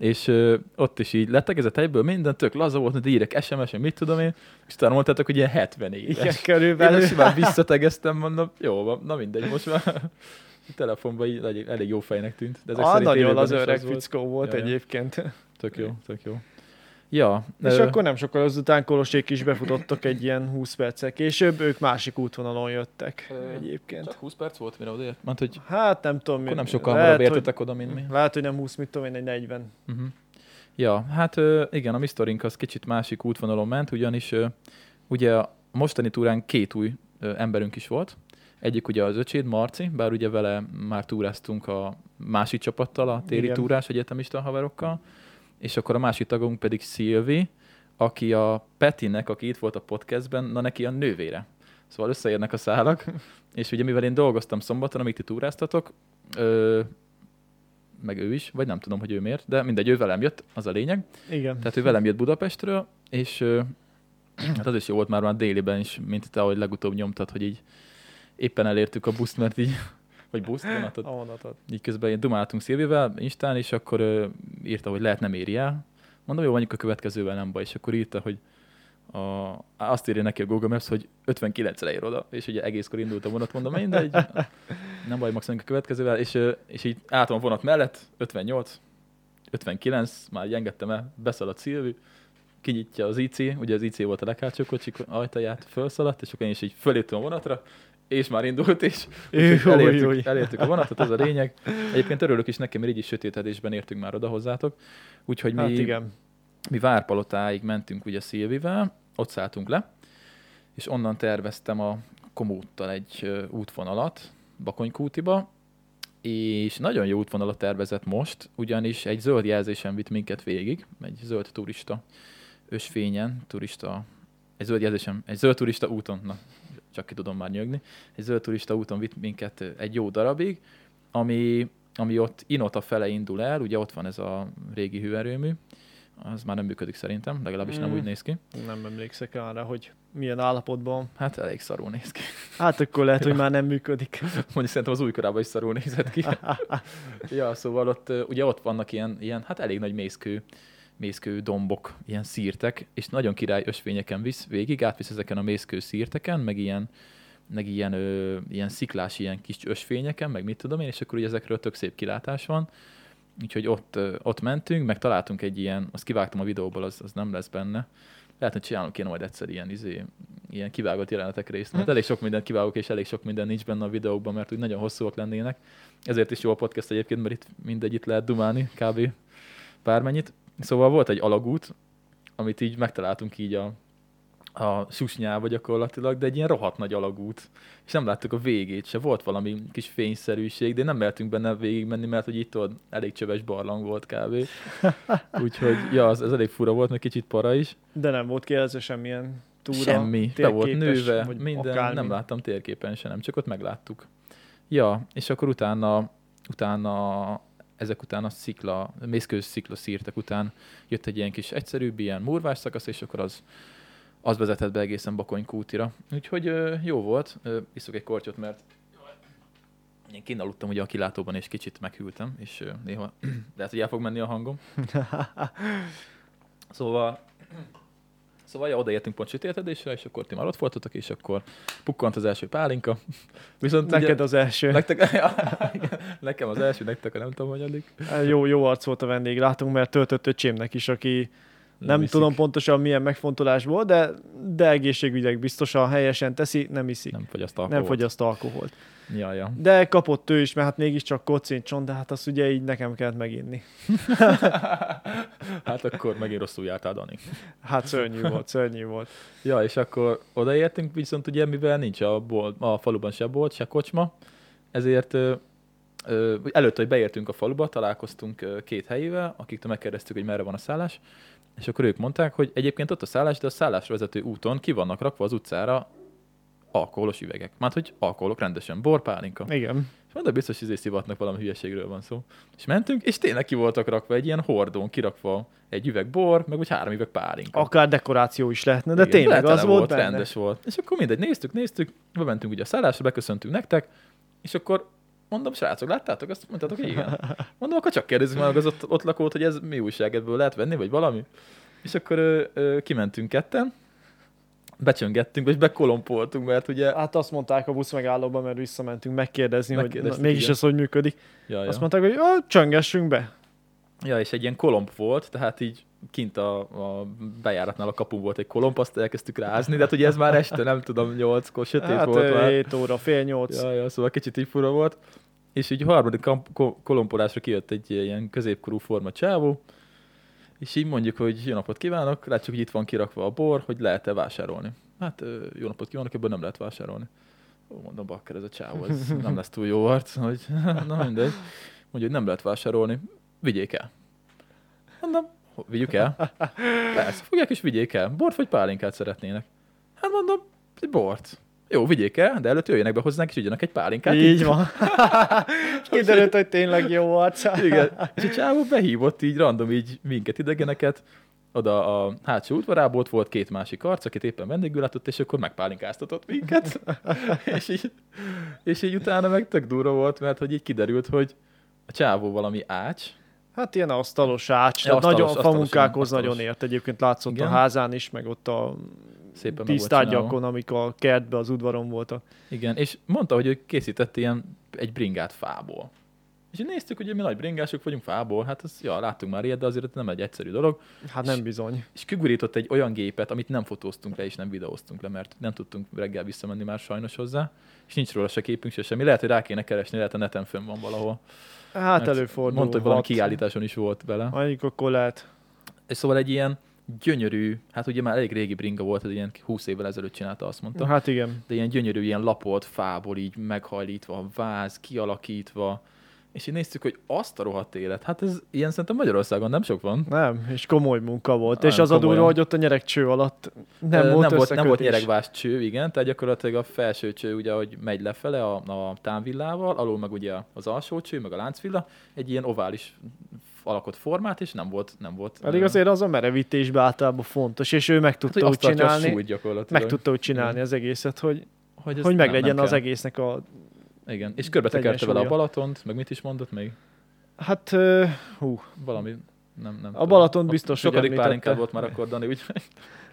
[SPEAKER 1] És ö, ott is így lettegezett egyből minden, tök laza volt, hogy írek SMS-en, mit tudom én, és utána mondtátok, hogy ilyen 70 éves.
[SPEAKER 2] Igen,
[SPEAKER 1] Én
[SPEAKER 2] körülbelül.
[SPEAKER 1] meg simán visszategeztem, mondom, jó van, na mindegy, most már a telefonban így elég, elég jó fejnek tűnt. De ezek
[SPEAKER 2] Ah,
[SPEAKER 1] szerint
[SPEAKER 2] nagyon az öreg
[SPEAKER 1] volt.
[SPEAKER 2] fickó volt
[SPEAKER 1] Ja, ja.
[SPEAKER 2] egyébként.
[SPEAKER 1] Tök jó, tök jó. Ja,
[SPEAKER 2] És
[SPEAKER 1] ö,
[SPEAKER 2] akkor nem sokkal azután Kolosék is befutottak egy ilyen 20 perccel később, ők másik útvonalon jöttek
[SPEAKER 1] Ö,
[SPEAKER 2] egyébként.
[SPEAKER 1] csak 20 perc volt, mire odaért? Mondta, hogy
[SPEAKER 2] Hát nem tudom,
[SPEAKER 1] akkor
[SPEAKER 2] mi-
[SPEAKER 1] nem sokkal hamarabb
[SPEAKER 2] hogy-
[SPEAKER 1] értetek oda, mint mi.
[SPEAKER 2] Lehet, hogy nem 20, mit tudom én, egy 40.
[SPEAKER 1] Uh-huh. Ja, hát ö, igen, a mi sztorink az kicsit másik útvonalon ment, ugyanis ö, ugye a mostani túrán két új ö, emberünk is volt. Egyik ugye az öcséd, Marci, bár ugye vele már túráztunk a másik csapattal, a téli
[SPEAKER 2] Igen.
[SPEAKER 1] túrás egyetemista haverokkal, és akkor a másik tagunk pedig Szilvi, aki a Petinek, aki itt volt a podcastben, na neki a nővére. Szóval összeérnek a szálak, és ugye mivel én dolgoztam szombaton, amíg ti túráztatok, ö, meg ő is, vagy nem tudom, hogy ő miért, de mindegy, ő velem jött, az a lényeg.
[SPEAKER 2] Igen.
[SPEAKER 1] Tehát ő velem jött Budapestről, és ö, hát az is jó volt már már déliben is, mint te, ahogy legutóbb nyomtad, hogy így éppen elértük a buszt, mert így, vagy buszt, vonatot,
[SPEAKER 2] A vonatot.
[SPEAKER 1] így közben így dumáltunk Szilvivel Instán, és akkor ö, írta, hogy lehet nem éri el. Mondom, jó, mondjuk a következővel nem baj, és akkor írta, hogy a, azt írja neki a Google Maps, hogy 59-re ér oda, és ugye egészkor indult a vonat, mondom, mindegy, nem baj, max mondjuk a következővel, és, és így álltam a vonat mellett, 58, 59, már engedtem el, beszaladt Szilvi, kinyitja az IC, ugye az IC volt a leghátsó kocsik ajtaját, felszaladt, és akkor én is így föléptem a vonatra, és már indult, úgyhogy elértük, elértük a vonatot, az a lényeg. Egyébként örülök is nekem, mert így is sötétedésben értünk már oda hozzátok. Úgyhogy mi,
[SPEAKER 2] Hát igen.
[SPEAKER 1] mi Várpalotáig mentünk ugye Szilvivel, ott szálltunk le, és onnan terveztem a Komúttal egy útvonalat Bakonykútiba, és nagyon jó útvonalat tervezett most, ugyanis egy zöld jelzésen vitt minket végig, egy zöld turista ösvényen, turista, egy zöld jelzésen, egy zöld turista úton, na, csak ki tudom már nyögni, egy zöld turista úton vitt minket egy jó darabig, ami, ami ott Inota fele indul el, ugye ott van ez a régi hőerőmű, az már nem működik szerintem, legalábbis mm. nem úgy néz ki.
[SPEAKER 2] Nem emlékszek arra, hogy milyen állapotban.
[SPEAKER 1] Hát elég szarul néz ki.
[SPEAKER 2] Hát akkor lehet, hogy már nem működik.
[SPEAKER 1] Mondjuk szerintem az újkorában is szarul nézett ki. ja, szóval ott, ugye ott vannak ilyen, ilyen hát elég nagy mészkő, mészkő dombok, ilyen szírtek, és nagyon király ösvényeken visz végig, átvisz ezeken a mészkő szírteken, meg ilyen, meg ilyen, ö, ilyen sziklás, ilyen kis ösvényeken, meg mit tudom én, és akkor ugye ezekről tök szép kilátás van. Úgyhogy ott, ott mentünk, meg találtunk egy ilyen, azt kivágtam a videóból, az, az nem lesz benne. Lehet, hogy csinálunk kéne majd egyszer ilyen, izé, ilyen kivágott jelenetek részt. Mert elég sok mindent kivágok, és elég sok minden nincs benne a videókban, mert úgy nagyon hosszúak lennének. Ezért is jó a podcast egyébként, mert itt mindegy itt lehet dumálni, kb. bármennyit. Szóval volt egy alagút, amit így megtaláltunk így a, a susnyába gyakorlatilag, de egy ilyen rohadt nagy alagút, és nem láttuk a végét se. Volt valami kis fényszerűség, de nem mertünk benne végigmenni, mert hogy itt ott elég csöves barlang volt kb. Úgyhogy, ja, az, ez elég fura volt, meg kicsit para is.
[SPEAKER 2] De nem volt kérdezve semmilyen túra,
[SPEAKER 1] Semmi, be volt nőve, minden, akármi. nem láttam térképen se, nem, csak ott megláttuk. Ja, és akkor utána, utána ezek után a szikla, mészkős szikla szírtek után jött egy ilyen kis egyszerűbb, ilyen murvás szakasz, és akkor az, az vezetett be egészen Bakony kútira. Úgyhogy jó volt, iszok egy kortyot, mert én kint aludtam ugye a kilátóban, és kicsit meghűltem, és néha lehet, hogy el fog menni a hangom. szóval Szóval ja, odaértünk pont sütéltedésre, és akkor ti már ott voltatok, és akkor pukkant az első pálinka.
[SPEAKER 2] Viszont Neked ugye, az első.
[SPEAKER 1] Nektek, ja, nekem az első, nektek nem tudom, hogy addig.
[SPEAKER 2] Jó, jó arc volt a vendéglátunk, mert töltött öcsémnek is, aki nem, nem tudom pontosan milyen megfontolásból, de, de egészségügyek biztosan helyesen teszi, nem iszik.
[SPEAKER 1] Nem fogyaszt alkoholt.
[SPEAKER 2] Nem fogyaszt alkoholt.
[SPEAKER 1] Ja, ja.
[SPEAKER 2] De kapott ő is, mert hát mégiscsak kocincson, de hát azt ugye így nekem kellett meginni.
[SPEAKER 1] hát akkor megint rosszul jártál, Dani.
[SPEAKER 2] Hát szörnyű volt, szörnyű volt.
[SPEAKER 1] Ja, és akkor odaértünk, viszont ugye mivel nincs a, bolt, a faluban se bolt, se kocsma, ezért előtt, hogy beértünk a faluba, találkoztunk két helyével, akiktől megkérdeztük, hogy merre van a szállás, és akkor ők mondták, hogy egyébként ott a szállás, de a szállásra vezető úton ki vannak rakva az utcára alkoholos üvegek. Már hogy alkoholok rendesen, bor, pálinka.
[SPEAKER 2] Igen.
[SPEAKER 1] És mondta, biztos izé szivatnak valami hülyeségről van szó. És mentünk, és tényleg ki voltak rakva egy ilyen hordón, kirakva egy üveg bor, meg úgy három üveg pálinka.
[SPEAKER 2] Akár dekoráció is lehetne, de Igen, tényleg az volt, volt
[SPEAKER 1] rendes volt. És akkor mindegy, néztük, néztük, bementünk ugye a szállásra, beköszöntünk nektek, és akkor mondom, srácok, láttátok? Azt mondtátok, igen. Mondom, akkor csak kérdezzük meg az ott, ott lakót, hogy ez mi újság, ebből lehet venni, vagy valami. És akkor ö, ö, kimentünk ketten, becsöngettünk, és bekolompoltunk, mert ugye...
[SPEAKER 2] Hát azt mondták a busz megállóban, mert visszamentünk megkérdezni, hogy na, mégis igen. ez hogy működik. Ja, azt ja. mondták, hogy csöngessünk be.
[SPEAKER 1] Ja, és egy ilyen kolomb volt, tehát így kint a, a bejáratnál a kapu volt egy kolomb, azt elkezdtük rázni, de hát ugye ez már este, nem tudom, nyolckor, sötét hát, volt
[SPEAKER 2] már. 7 óra, fél nyolc.
[SPEAKER 1] Ja, ja, szóval kicsit így fura volt. És így a harmadik kolompolásra kijött egy ilyen középkorú forma csávó, és így mondjuk, hogy jó napot kívánok, látjuk, hogy itt van kirakva a bor, hogy lehet-e vásárolni. Hát jó napot kívánok, ebből nem lehet vásárolni. Ó, mondom, bakker, ez a csávó, ez nem lesz túl jó arc, hogy na mindegy. Mondja, hogy nem lehet vásárolni, vigyék el. Mondom, vigyük el? Persze, fogják és vigyék el. Bort vagy pálinkát szeretnének? Hát mondom, bort. Jó, vigyék el, de előtt jöjjenek be hozzánk, és ügyenek egy pálinkát.
[SPEAKER 2] Így, így. van. Kiderült, hogy tényleg jó arc.
[SPEAKER 1] Igen. És a csávó behívott így random így minket idegeneket, oda a hátsó udvarából ott volt két másik arc, akit éppen vendégül látott, és akkor megpálinkáztatott minket. és, így, és így utána meg tök durva volt, mert hogy így kiderült, hogy a csávó valami ács,
[SPEAKER 2] Hát ilyen asztalos ács, ja, asztalos, nagyon famunkákhoz nagyon ért. Egyébként látszott Igen. a házán is, meg ott a Szépen tisztágyakon, amik a kertbe, az udvaron voltak.
[SPEAKER 1] Igen, és mondta, hogy ő készített ilyen egy bringát fából. És néztük, hogy mi nagy bringások vagyunk fából, hát az, ja, láttunk már ilyet, de azért nem egy egyszerű dolog.
[SPEAKER 2] Hát nem bizony.
[SPEAKER 1] És kigurított egy olyan gépet, amit nem fotóztunk le, és nem videóztunk le, mert nem tudtunk reggel visszamenni már sajnos hozzá, és nincs róla se képünk, se semmi. Lehet, hogy rá kéne keresni, lehet a neten fönn van valahol.
[SPEAKER 2] Hát előfordul.
[SPEAKER 1] Mondta, hogy valami kiállításon is volt vele.
[SPEAKER 2] Mondjuk akkor lehet.
[SPEAKER 1] És szóval egy ilyen gyönyörű, hát ugye már elég régi bringa volt, ez ilyen 20 évvel ezelőtt csinálta, azt mondta.
[SPEAKER 2] Hát igen.
[SPEAKER 1] De ilyen gyönyörű, ilyen lapolt fából így meghajlítva, váz, kialakítva, és így néztük, hogy azt a rohadt élet. Hát ez ilyen szerintem Magyarországon nem sok van.
[SPEAKER 2] Nem, és komoly munka volt.
[SPEAKER 1] Nagyon
[SPEAKER 2] és az a durva, hogy ott a nyerekcső alatt nem
[SPEAKER 1] Ö,
[SPEAKER 2] volt
[SPEAKER 1] nem, volt, nem volt nyeregvás cső, igen, tehát gyakorlatilag a felső cső ugye, hogy megy lefele a, a támvillával, alul meg ugye az alsó cső, meg a láncvilla, egy ilyen ovális alakot formát, és nem volt, nem volt.
[SPEAKER 2] Pedig azért az a merevítésben általában fontos, és ő meg
[SPEAKER 1] hát,
[SPEAKER 2] tudta
[SPEAKER 1] hogy
[SPEAKER 2] úgy csinálni, meg tudta úgy csinálni az egészet, hogy,
[SPEAKER 1] hogy,
[SPEAKER 2] hogy
[SPEAKER 1] nem-
[SPEAKER 2] meglegyen
[SPEAKER 1] nem
[SPEAKER 2] az egésznek a...
[SPEAKER 1] Igen, és körbetekerte vele a. Balatont, meg mit is mondott még?
[SPEAKER 2] Hát, ö, hú,
[SPEAKER 1] Valami, nem, nem
[SPEAKER 2] A Balatont
[SPEAKER 1] A
[SPEAKER 2] biztos,
[SPEAKER 1] Sokadik pálinkád volt már akkor, Dani, úgy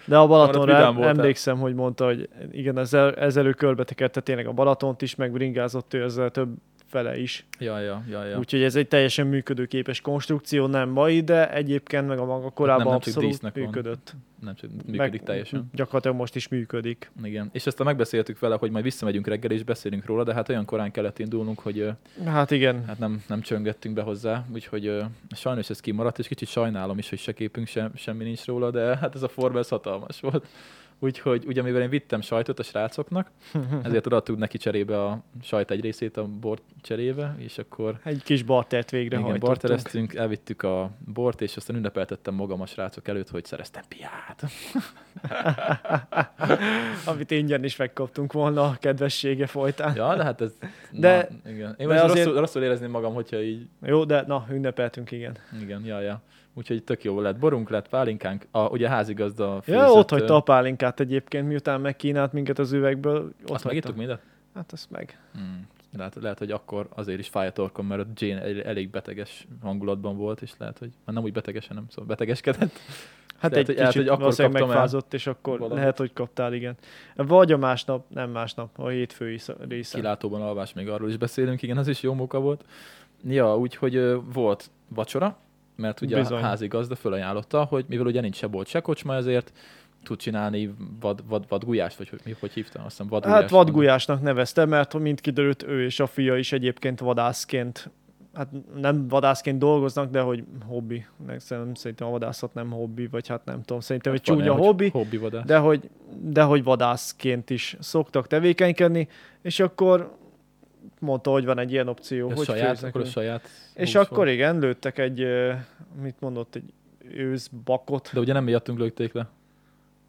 [SPEAKER 2] de a Balatonra emlékszem, hogy mondta, hogy igen, ezzel, ezzel ő körbetekerte tényleg a Balatont is, meg bringázott ő ezzel több fele is.
[SPEAKER 1] Ja, ja, ja, ja.
[SPEAKER 2] Úgyhogy ez egy teljesen működőképes konstrukció, nem mai, de egyébként meg a maga korában
[SPEAKER 1] nem csak
[SPEAKER 2] abszolút
[SPEAKER 1] dísznek van.
[SPEAKER 2] működött.
[SPEAKER 1] nem csak működik teljesen.
[SPEAKER 2] Gyakorlatilag most is működik.
[SPEAKER 1] Igen. És ezt megbeszéltük vele, hogy majd visszamegyünk reggel és beszélünk róla, de hát olyan korán kellett indulnunk, hogy
[SPEAKER 2] Hát igen,
[SPEAKER 1] hát nem, nem csöngettünk be hozzá, úgyhogy ö, sajnos ez kimaradt, és kicsit sajnálom is, hogy se képünk, sem, semmi nincs róla, de hát ez a forma ez hatalmas volt. Úgyhogy ugye mivel én vittem sajtot a srácoknak, ezért odaadtuk neki cserébe a sajt egy részét a bort cserébe, és akkor
[SPEAKER 2] egy kis bartert
[SPEAKER 1] igen,
[SPEAKER 2] végrehajtottunk.
[SPEAKER 1] bartereztünk, elvittük a bort, és aztán ünnepeltettem magam a srácok előtt, hogy szereztem piát.
[SPEAKER 2] Amit ingyen is megkaptunk volna a kedvessége folytán.
[SPEAKER 1] Ja, de hát ez...
[SPEAKER 2] De-
[SPEAKER 1] na, igen. Én
[SPEAKER 2] de
[SPEAKER 1] most
[SPEAKER 2] azért-
[SPEAKER 1] rosszul, rosszul érezném magam, hogyha így...
[SPEAKER 2] Jó, de na, ünnepeltünk, igen.
[SPEAKER 1] Igen, ja, ja. Úgyhogy tök jó lett. Borunk lett, pálinkánk. A, ugye a házigazda
[SPEAKER 2] Ja,
[SPEAKER 1] főzött,
[SPEAKER 2] ott hagyta a pálinkát egyébként, miután megkínált minket az üvegből. Ott
[SPEAKER 1] Azt megittuk mindet?
[SPEAKER 2] Hát azt meg.
[SPEAKER 1] Hmm. Lehet, lehet, hogy akkor azért is fáj a torkom, mert ott Jane el- elég beteges hangulatban volt, és lehet, hogy már nem úgy betegesen, nem szóval betegeskedett.
[SPEAKER 2] Hát
[SPEAKER 1] Lehet,
[SPEAKER 2] egy
[SPEAKER 1] hogy- lehet,
[SPEAKER 2] kicsit
[SPEAKER 1] hogy akkor kaptam el
[SPEAKER 2] megfázott, és akkor
[SPEAKER 1] valamit.
[SPEAKER 2] lehet, hogy kaptál, igen. Vagy a másnap, nem másnap, a hétfői sz- része.
[SPEAKER 1] Kilátóban alvás, még arról is beszélünk, igen, az is jó munka volt. Ja, úgyhogy volt vacsora, mert ugye
[SPEAKER 2] Bizony.
[SPEAKER 1] a házi gazda fölajánlotta, hogy mivel ugye nincs se bolt, se kocsma, ezért tud csinálni vad, vad, vadgulyást, vagy hogy, hogy hívtam, azt hiszem vadgulyást.
[SPEAKER 2] Hát vadgulyásnak nevezte, mert mint kiderült, ő és a fia is egyébként vadászként, hát nem vadászként dolgoznak, de hogy hobbi. Szerintem, szerintem a vadászat nem hobbi, vagy hát nem tudom, szerintem egy
[SPEAKER 1] Van
[SPEAKER 2] csúnya
[SPEAKER 1] hogy
[SPEAKER 2] hobbi,
[SPEAKER 1] Hobbi vadász.
[SPEAKER 2] de hogy, de hogy vadászként is szoktak tevékenykedni, és akkor mondta, hogy van egy ilyen opció,
[SPEAKER 1] Ez
[SPEAKER 2] hogy
[SPEAKER 1] saját, akkor a saját
[SPEAKER 2] És akkor igen, lőttek egy, mit mondott, egy őszbakot.
[SPEAKER 1] De ugye nem miattunk lőtték le.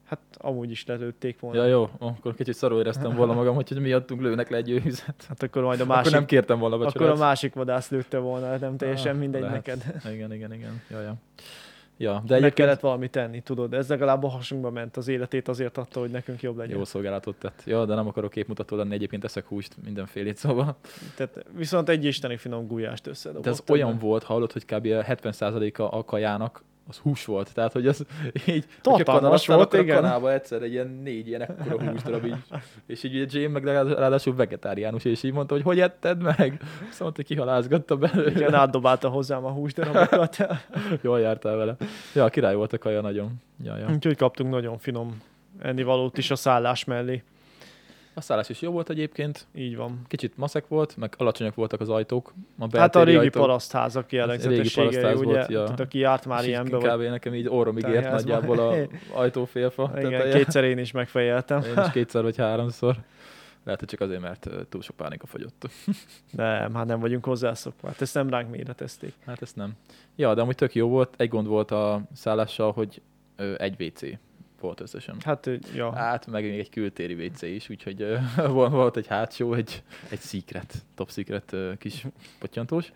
[SPEAKER 2] Hát amúgy is lelőtték volna.
[SPEAKER 1] Ja, jó, akkor kicsit szarul éreztem volna magam, hogy miattunk lőnek le egy őzet.
[SPEAKER 2] Hát akkor majd a
[SPEAKER 1] Akkor
[SPEAKER 2] másik,
[SPEAKER 1] nem kértem volna
[SPEAKER 2] akkor
[SPEAKER 1] vacsorát.
[SPEAKER 2] a másik vadász lőtte volna, nem teljesen
[SPEAKER 1] Ah,
[SPEAKER 2] mindegy
[SPEAKER 1] lehet.
[SPEAKER 2] neked.
[SPEAKER 1] Igen, igen, igen. Ja, ja. Ja, de
[SPEAKER 2] De Meg
[SPEAKER 1] egyébként
[SPEAKER 2] kellett valamit tenni, tudod, ez legalább a hasunkba ment, az életét azért adta, hogy nekünk jobb legyen.
[SPEAKER 1] jó szolgálatot tett. Ja, de nem akarok képmutató lenni, egyébként eszek húst mindenfélét, szóval.
[SPEAKER 2] Tehát viszont egy isteni finom gulyást összedobott.
[SPEAKER 1] De ez olyan volt, hallod, hogy kb. a 70%-a a kajának az hús volt. Tehát, hogy az így,
[SPEAKER 2] Tartalmas volt,
[SPEAKER 1] akkor a
[SPEAKER 2] igen.
[SPEAKER 1] kanába egyszer egy ilyen négy ilyen ekkora hús darab így. És így ugye Jane meg ráadásul- vegetáriánus, és így mondta, hogy hogy etted meg? Azt mondta, hogy kihalázgatta belőle.
[SPEAKER 2] Igen, átdobálta hozzám a húsdarabokat.
[SPEAKER 1] Jól jártál vele. Ja, király volt a kaja nagyon. Ja, ja.
[SPEAKER 2] Úgyhogy kaptunk nagyon finom ennivalót is a szállás mellé.
[SPEAKER 1] A szállás is jó volt egyébként.
[SPEAKER 2] Így van.
[SPEAKER 1] Kicsit maszek volt, meg alacsonyak voltak az ajtók. A
[SPEAKER 2] Hát a régi
[SPEAKER 1] ajtók.
[SPEAKER 2] parasztházak jellegzetességei, ugye,
[SPEAKER 1] volt, ja.
[SPEAKER 2] tehát aki járt már
[SPEAKER 1] És
[SPEAKER 2] ilyenbe,
[SPEAKER 1] kb.
[SPEAKER 2] vagy
[SPEAKER 1] nekem így orromig
[SPEAKER 2] Tehát
[SPEAKER 1] ért nagyjából a ajtófélfa.
[SPEAKER 2] igen,
[SPEAKER 1] teteje.
[SPEAKER 2] kétszer én is megfejeltem.
[SPEAKER 1] Én is kétszer vagy háromszor. Lehet, hogy csak azért, mert túl sok pálinka fogyott.
[SPEAKER 2] Nem, hát nem vagyunk hozzászokva. Hát ezt nem ránk méretezték.
[SPEAKER 1] Hát ezt nem. Ja, de amúgy tök jó volt. Egy gond volt a szállással, hogy ö, egy WC volt összesen.
[SPEAKER 2] Hát, ja.
[SPEAKER 1] Hát, meg még egy kültéri WC is, úgyhogy ö, volt, egy hátsó, egy, egy secret, top secret ö, kis pottyantós.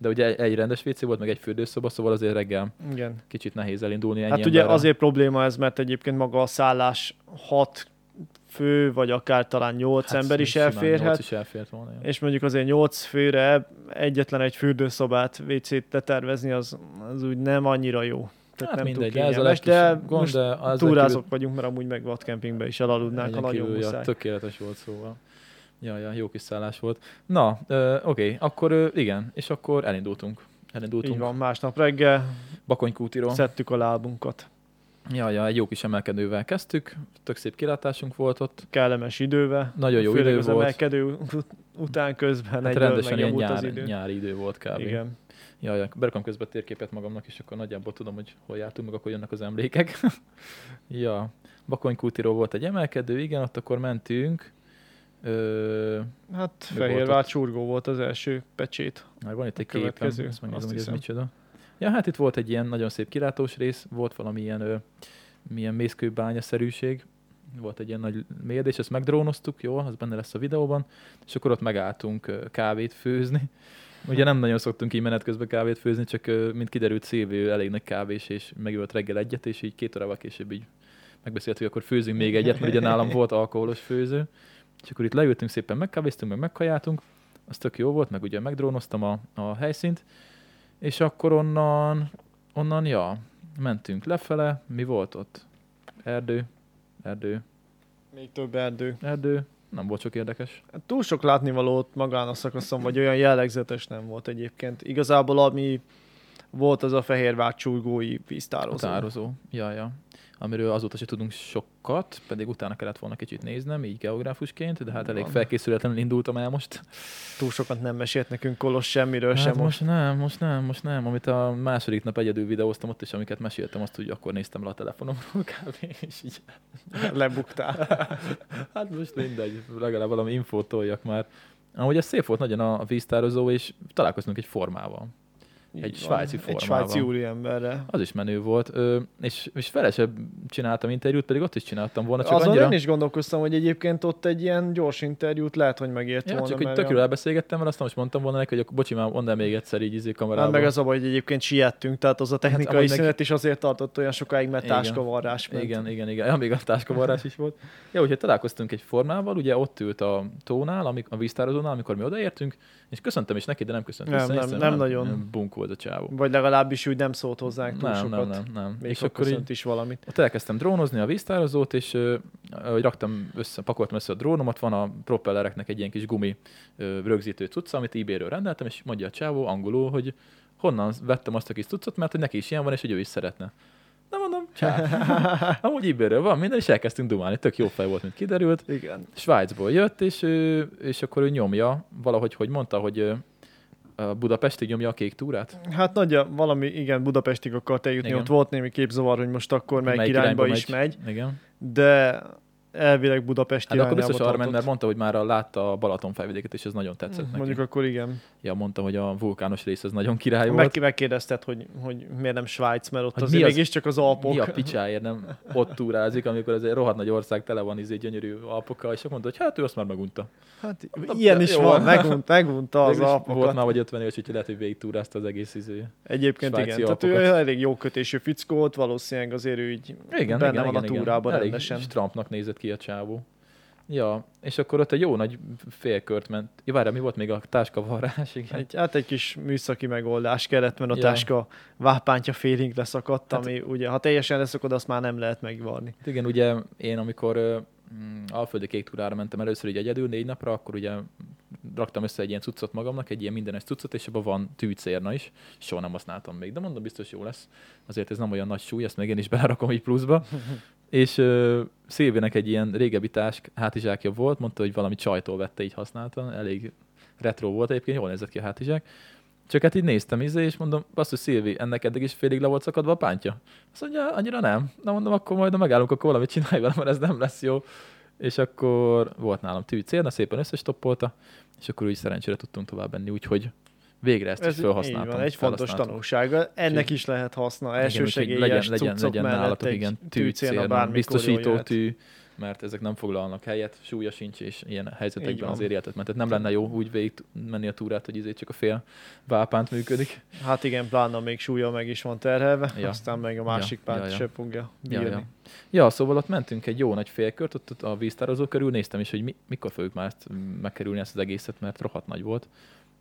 [SPEAKER 1] De ugye egy, egy rendes WC volt, meg egy fürdőszoba, szóval azért reggel
[SPEAKER 2] Igen.
[SPEAKER 1] kicsit nehéz elindulni ennyi
[SPEAKER 2] Hát ugye
[SPEAKER 1] emberrel.
[SPEAKER 2] azért probléma ez, mert egyébként maga a szállás hat fő, vagy akár talán nyolc
[SPEAKER 1] Hát
[SPEAKER 2] ember is elférhet,
[SPEAKER 1] is elfért volna. ja.
[SPEAKER 2] és mondjuk azért nyolc főre egyetlen egy fürdőszobát, WC-t letervezni, az, az úgy nem annyira jó. Tehát
[SPEAKER 1] Hát
[SPEAKER 2] nem túl
[SPEAKER 1] mindegy, ez a
[SPEAKER 2] de
[SPEAKER 1] gond,
[SPEAKER 2] most
[SPEAKER 1] de ezzel
[SPEAKER 2] túrázok vagyunk, mert amúgy meg vadkempingbe is elaludnánk, ha
[SPEAKER 1] Egyen
[SPEAKER 2] nagyon
[SPEAKER 1] kívül, ja, tökéletes volt szóval. Ja, ja, jó kis szállás volt. Na, ö, oké, akkor ö, igen, és akkor elindultunk.
[SPEAKER 2] Így
[SPEAKER 1] Elindultunk
[SPEAKER 2] van, másnap reggel
[SPEAKER 1] Bakonykútiról.
[SPEAKER 2] szedtük a lábunkat.
[SPEAKER 1] Ja, ja, egy jó kis emelkedővel kezdtük, tök szép kilátásunk volt ott.
[SPEAKER 2] Kellemes idővel.
[SPEAKER 1] Nagyon jó
[SPEAKER 2] Főleg
[SPEAKER 1] idő
[SPEAKER 2] az
[SPEAKER 1] volt.
[SPEAKER 2] emelkedő ut- után közben
[SPEAKER 1] Hát
[SPEAKER 2] egyből
[SPEAKER 1] rendesen ilyen
[SPEAKER 2] az
[SPEAKER 1] nyár,
[SPEAKER 2] idő.
[SPEAKER 1] nyári idő volt kb.
[SPEAKER 2] Igen.
[SPEAKER 1] Ja, ja, berakom közben térképet magamnak, és akkor nagyjából tudom, hogy hol jártunk, meg akkor jönnek az emlékek. ja, Bakonykútiról volt egy emelkedő, igen, ott akkor mentünk. Ö,
[SPEAKER 2] Hát Fehérvár csurgó volt az első pecsét.
[SPEAKER 1] már van itt egy
[SPEAKER 2] A
[SPEAKER 1] képem, ezt megnézem,
[SPEAKER 2] azt
[SPEAKER 1] hogy ez micsoda. Ja, hát itt volt egy ilyen nagyon szép kilátós rész, volt valami ilyen, ö, milyen mészkőbánya-szerűség, volt egy ilyen nagy mélyedés, ezt megdrónoztuk, jó, az benne lesz a videóban, és akkor ott megálltunk kávét főzni. Ugye nem nagyon szoktunk így menet közben kávét főzni, csak mint kiderült Szilvi elég nagy kávés, és megölt reggel egyet, és így két órával később így megbeszéltük, hogy akkor főzünk még egyet, mert ugye nálam volt alkoholos főző. És akkor itt leültünk, szépen megkávéztunk, meg megkajáltunk, az tök jó volt, meg ugye megdrónoztam a, a helyszínt, és akkor onnan, onnan, ja, mentünk lefele, mi volt ott? Erdő, erdő,
[SPEAKER 2] Még több erdő.
[SPEAKER 1] erdő, nem volt sok érdekes.
[SPEAKER 2] Túl sok látnivalót magán a szakaszon, vagy olyan jellegzetes nem volt egyébként. Igazából ami volt az a Fehérvár csurgói
[SPEAKER 1] A
[SPEAKER 2] víztározó.
[SPEAKER 1] tározó, ja, ja. Amiről azóta se tudunk sokat, pedig utána kellett volna kicsit néznem, így geográfusként, de hát elég
[SPEAKER 2] Van.
[SPEAKER 1] felkészületlenül indultam el most.
[SPEAKER 2] Túl sokat nem mesélt nekünk Kolos semmiről
[SPEAKER 1] Hát
[SPEAKER 2] sem
[SPEAKER 1] most.
[SPEAKER 2] most.
[SPEAKER 1] nem, most nem, most nem. Amit a második nap egyedül videóztam ott, és amiket meséltem, azt úgy akkor néztem le a telefonomról kb. És így,
[SPEAKER 2] Lebuktál.
[SPEAKER 1] hát most mindegy, legalább valami infót toljak már. Amúgy ez szép volt nagyon a víztározó, és találkoztunk egy formával. Egy
[SPEAKER 2] Így
[SPEAKER 1] svájci
[SPEAKER 2] Egy
[SPEAKER 1] formával.
[SPEAKER 2] svájci úriemberre.
[SPEAKER 1] Az is menő volt, ö, és, és vele sem csináltam interjút, pedig ott is csináltam volna, csak
[SPEAKER 2] Azon
[SPEAKER 1] annyira...
[SPEAKER 2] én is gondolkoztam, hogy egyébként ott egy ilyen gyors interjút lehet, hogy megért
[SPEAKER 1] Ja,
[SPEAKER 2] volna.
[SPEAKER 1] csak hogy tök jól elbeszélgettem, mert azt most mondtam volna neki, hogy akkor bocsi, már mondd el még egyszer így izé
[SPEAKER 2] Hát
[SPEAKER 1] kamerában.
[SPEAKER 2] meg az a baj, hogy egyébként siettünk, tehát az a technikai
[SPEAKER 1] amúgy
[SPEAKER 2] hát, szünet is azért tartott olyan sokáig, mert
[SPEAKER 1] Igen.
[SPEAKER 2] táskavarrás ment.
[SPEAKER 1] Igen, igen, igen. Ja, még a táskavarrás is volt. Ja, úgyhogy találkoztunk egy formával, ugye ott ült a tónál, amik, a víztározónál, amikor mi odaértünk, és köszöntem is neki, de nem köszönt
[SPEAKER 2] Nem, nem,
[SPEAKER 1] Egyszerűen
[SPEAKER 2] nem nagyon.
[SPEAKER 1] Bunk volt a csávó.
[SPEAKER 2] Vagy legalábbis úgy nem szólt hozzánk túl
[SPEAKER 1] Nem,
[SPEAKER 2] sokat.
[SPEAKER 1] nem, nem, nem.
[SPEAKER 2] Még
[SPEAKER 1] és akkor így,
[SPEAKER 2] is valamit.
[SPEAKER 1] ott elkezdtem drónozni a víztározót, és ö, raktam össze, pakoltam össze a drónomat, van a propellereknek egy ilyen kis gumi ö, rögzítő cucca, amit eBay-ről rendeltem, és mondja a csávó angolul, hogy honnan vettem azt a kis cuccot, mert hogy neki is ilyen van, és hogy ő is szeretne. Na mondom, csá. Amúgy eBay-ről van minden, és elkezdtünk dumálni. Tök jó fej volt, mint kiderült.
[SPEAKER 2] Igen.
[SPEAKER 1] Svájcból jött, és, és akkor ő nyomja, valahogy, hogy mondta, hogy a Budapestig nyomja a kék túrát.
[SPEAKER 2] Hát nagy valami, igen, Budapestig akart eljutni,
[SPEAKER 1] Igen.
[SPEAKER 2] ott volt némi képzavar, hogy most akkor melyik,
[SPEAKER 1] Melyik
[SPEAKER 2] irányba,
[SPEAKER 1] irányba
[SPEAKER 2] is megy,
[SPEAKER 1] Igen.
[SPEAKER 2] de elvileg Budapest
[SPEAKER 1] Hát akkor biztos arra ment, mert mondta, hogy már látta a Balaton felvidéket, és ez nagyon tetszett neki.
[SPEAKER 2] Mondjuk akkor igen.
[SPEAKER 1] Ja, mondta, hogy a vulkános rész az nagyon király volt.
[SPEAKER 2] Meg, megkérdezted, hogy, hogy miért nem Svájc, mert ott
[SPEAKER 1] Hogy
[SPEAKER 2] azért
[SPEAKER 1] az-
[SPEAKER 2] mégiscsak az Alpok.
[SPEAKER 1] Mi a picsáért nem ott túrázik, amikor ez egy rohadt nagy ország tele van izé gyönyörű alpokkal, és mondta, hogy hát ő azt már megunta.
[SPEAKER 2] Hát
[SPEAKER 1] Mondom,
[SPEAKER 2] ilyen is
[SPEAKER 1] jó.
[SPEAKER 2] van, megunt, megunta az Alpokat.
[SPEAKER 1] Volt már vagy 50 éves, úgyhogy lehet, hogy végig túrázta az egész izé.
[SPEAKER 2] Egyébként
[SPEAKER 1] Svájci
[SPEAKER 2] igen, tehát ő
[SPEAKER 1] Alpokat.
[SPEAKER 2] elég jó kötésű fickó volt, valószínűleg azért ő így
[SPEAKER 1] Igen,
[SPEAKER 2] benne
[SPEAKER 1] igen,
[SPEAKER 2] van
[SPEAKER 1] igen,
[SPEAKER 2] a
[SPEAKER 1] igen.
[SPEAKER 2] túrában
[SPEAKER 1] Elég
[SPEAKER 2] rendesen.
[SPEAKER 1] Trumpnak nézett ki a csávó. Ja, és akkor ott egy jó nagy félkört ment. Ja, várjál, mi volt még a táskavarrás? Igen.
[SPEAKER 2] Egy, hát egy kis műszaki megoldás kellett, mert a
[SPEAKER 1] Ja.
[SPEAKER 2] táska vápántja félig leszakadt,
[SPEAKER 1] Hát-
[SPEAKER 2] ami ugye, ha teljesen leszakad, azt már nem lehet megvarni.
[SPEAKER 1] Igen, ugye én amikor mm, alföldi kék túrára mentem először így egyedül négy napra, akkor ugye raktam össze egy ilyen cuccot magamnak, egy ilyen mindenes cuccot, és abban van tűcérna is. Soha nem használtam még, de mondom, biztos jó lesz. Azért ez nem olyan nagy súly, ezt meg én is belerakom így pluszba. és ö, Szilvének egy ilyen régebbi tásk hátizsákja volt, mondta, hogy valami csajtól vette, így használta, elég retro volt egyébként, jól nézett ki a hátizsák. Csak hát így néztem izé, és mondom, azt, hogy Szilvi, ennek eddig is félig le volt szakadva a pántja. Azt mondja, annyira nem. Na mondom, akkor majd megállunk, akkor valamit csinálj vele, mert ez nem lesz jó. És akkor volt nálam tűcérna, szépen összestoppolta, és akkor úgy szerencsére tudtunk tovább menni, úgyhogy végre ezt
[SPEAKER 2] így
[SPEAKER 1] felhasználtam.
[SPEAKER 2] van, egy fontos tanulsága. Ennek is lehet haszna.
[SPEAKER 1] Igen,
[SPEAKER 2] Első
[SPEAKER 1] úgyhogy
[SPEAKER 2] segélyes
[SPEAKER 1] legyen, legyen, legyen nálatok, igen,
[SPEAKER 2] bármikor
[SPEAKER 1] biztosító tű, mert ezek nem foglalnak helyet, súlya sincs, és ilyen helyzetekben azért életet. Tehát nem lenne jó úgy végig menni a túrát, hogy izé csak a fél vápánt működik.
[SPEAKER 2] Hát igen, pláne még súlya meg is van terhelve,
[SPEAKER 1] Ja.
[SPEAKER 2] aztán meg a másik
[SPEAKER 1] Ja,
[SPEAKER 2] párt
[SPEAKER 1] ja, ja.
[SPEAKER 2] se fogja
[SPEAKER 1] Ja,
[SPEAKER 2] bírni.
[SPEAKER 1] ja. ja, szóval ott mentünk egy jó nagy félkört, ott a víztározó körül, néztem is, hogy mi, mikor fogjuk már ezt megkerülni ezt az egészet, mert rohadt nagy volt.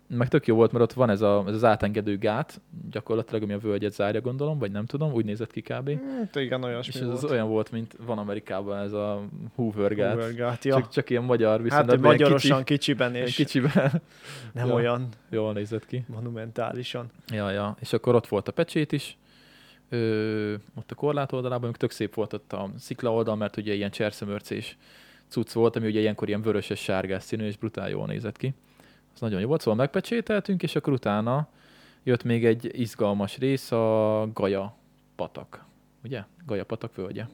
[SPEAKER 1] Meg tök jó volt, mert ott van ez, a, ez az átengedő gát, gyakorlatilag, ami a völgyet zárja, gondolom, vagy nem tudom, úgy nézett ki kb.
[SPEAKER 2] Hát igen,
[SPEAKER 1] És
[SPEAKER 2] olyasmi
[SPEAKER 1] ez
[SPEAKER 2] volt.
[SPEAKER 1] az olyan volt, mint van Amerikában ez a Hoover gát.
[SPEAKER 2] Hoover gát, ja.
[SPEAKER 1] Csak, csak ilyen magyar, viszont
[SPEAKER 2] hát magyarosan
[SPEAKER 1] kicsi,
[SPEAKER 2] kicsiben és
[SPEAKER 1] kicsiben
[SPEAKER 2] nem
[SPEAKER 1] Ja.
[SPEAKER 2] olyan
[SPEAKER 1] jól nézett ki.
[SPEAKER 2] monumentálisan.
[SPEAKER 1] Ja, ja. És akkor ott volt a pecsét is, ö, ott a korlát oldalában, tök szép volt ott a szikla oldal, mert ugye ilyen cserszemörcés cucc volt, ami ugye ilyenkor ilyen vöröses sárgás színű, és brutál jól nézett ki. Az nagyon jó volt, szóval megpecsételtünk, és akkor utána jött még egy izgalmas rész, a Gaja patak. Ugye? Gaja patak völgye.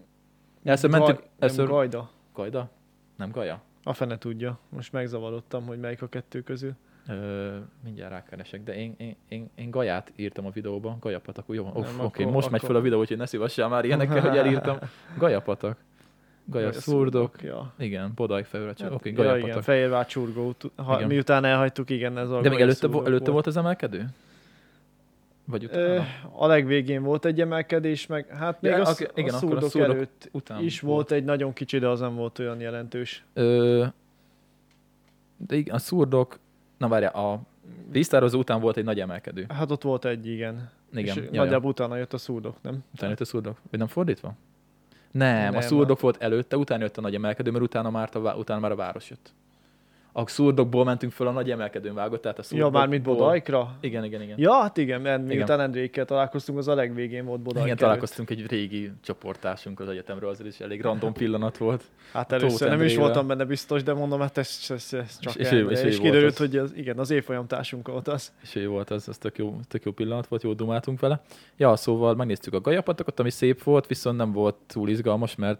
[SPEAKER 1] Először
[SPEAKER 2] Gaj,
[SPEAKER 1] először...
[SPEAKER 2] nem Gajda.
[SPEAKER 1] Gajda? Nem Gaja?
[SPEAKER 2] A fene tudja. Most megzavarodtam, hogy melyik a kettő közül.
[SPEAKER 1] Ö, mindjárt rákeresek, de én, én, én, én Gaját írtam a videóba, Gajapatak, jó, oké, okay,
[SPEAKER 2] akkor-
[SPEAKER 1] most megy
[SPEAKER 2] akkor-
[SPEAKER 1] fel a videó, úgyhogy ne szívassál már ilyenekkel, hogy elírtam. Gajapatak. Gaja szurdok.
[SPEAKER 2] Ja.
[SPEAKER 1] Igen, Bodaj csak
[SPEAKER 2] Hát,
[SPEAKER 1] oké,
[SPEAKER 2] ja,
[SPEAKER 1] okay,
[SPEAKER 2] igen,
[SPEAKER 1] Gajapatak.
[SPEAKER 2] Fehérvár csurgó. Ha,
[SPEAKER 1] Igen.
[SPEAKER 2] miután elhagytuk, igen, ez a
[SPEAKER 1] De még előtte,
[SPEAKER 2] szurdok
[SPEAKER 1] előtte volt az emelkedő? Vagy
[SPEAKER 2] Ö,
[SPEAKER 1] utána?
[SPEAKER 2] a legvégén volt egy emelkedés, meg hát még
[SPEAKER 1] Ja,
[SPEAKER 2] ja, az,
[SPEAKER 1] oké,
[SPEAKER 2] okay,
[SPEAKER 1] igen,
[SPEAKER 2] a
[SPEAKER 1] akkor a
[SPEAKER 2] szurdok
[SPEAKER 1] szurdok
[SPEAKER 2] előtt
[SPEAKER 1] Után
[SPEAKER 2] is volt egy nagyon kicsi, de az nem volt olyan jelentős.
[SPEAKER 1] Ö, de igen, a szurdok, na várjál, a víztározó után volt egy nagy emelkedő.
[SPEAKER 2] Hát ott volt egy, igen.
[SPEAKER 1] Igen,
[SPEAKER 2] És
[SPEAKER 1] ja, ja.
[SPEAKER 2] nagyjából utána jött a szurdok, nem?
[SPEAKER 1] Utána jött a szurdok? Vagy nem fordítva? Nem, nem a szurdok volt előtte, utána jött a nagy emelkedő, mert utána már, a, utána már a város jött. A szurdokból mentünk föl a nagy emelkedőn vágott, tehát a
[SPEAKER 2] Ja,
[SPEAKER 1] szurdokból...
[SPEAKER 2] már mint Bodajkra?
[SPEAKER 1] Igen, igen, igen.
[SPEAKER 2] Ja, hát igen, mert miután Endrékkel találkoztunk, az a legvégén volt Bodajk
[SPEAKER 1] igen, találkoztunk egy régi csoporttársunk az egyetemről, azért is elég random pillanat volt.
[SPEAKER 2] Hát először nem is voltam benne biztos, de mondom, hát ez, ez, ez csak
[SPEAKER 1] És- és
[SPEAKER 2] és,
[SPEAKER 1] és
[SPEAKER 2] kiderült, hogy az, igen, az évfolyam társunk volt az.
[SPEAKER 1] És ő volt, az, az tök, jó, tök jó pillanat volt, jó dumáltunk vele. Ja, szóval megnéztük a gajapatokat, ami szép volt, viszont nem volt túl izgalmas, mert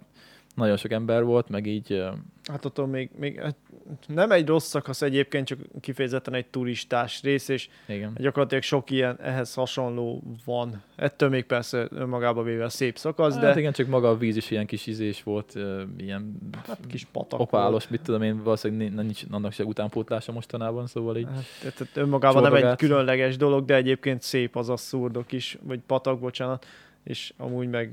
[SPEAKER 1] nagyon sok ember volt, meg így
[SPEAKER 2] Hát ott még, még hát nem egy rossz szakasz egyébként, csak kifejezetten egy turistás rész, és
[SPEAKER 1] igen.
[SPEAKER 2] gyakorlatilag sok ilyen ehhez hasonló van. Ettől még persze önmagába véve szép szakasz,
[SPEAKER 1] Hát
[SPEAKER 2] de
[SPEAKER 1] igen, csak maga a víz is ilyen kis izés volt, ilyen
[SPEAKER 2] hát kis patak
[SPEAKER 1] opálos, mit tudom én, valószínűleg ni- nincs annak se utánpótlása mostanában, szóval így.
[SPEAKER 2] volt. Hát, tehát önmagában nem egy különleges dolog, de egyébként szép az a szurdok is, vagy patak, bocsánat, és amúgy meg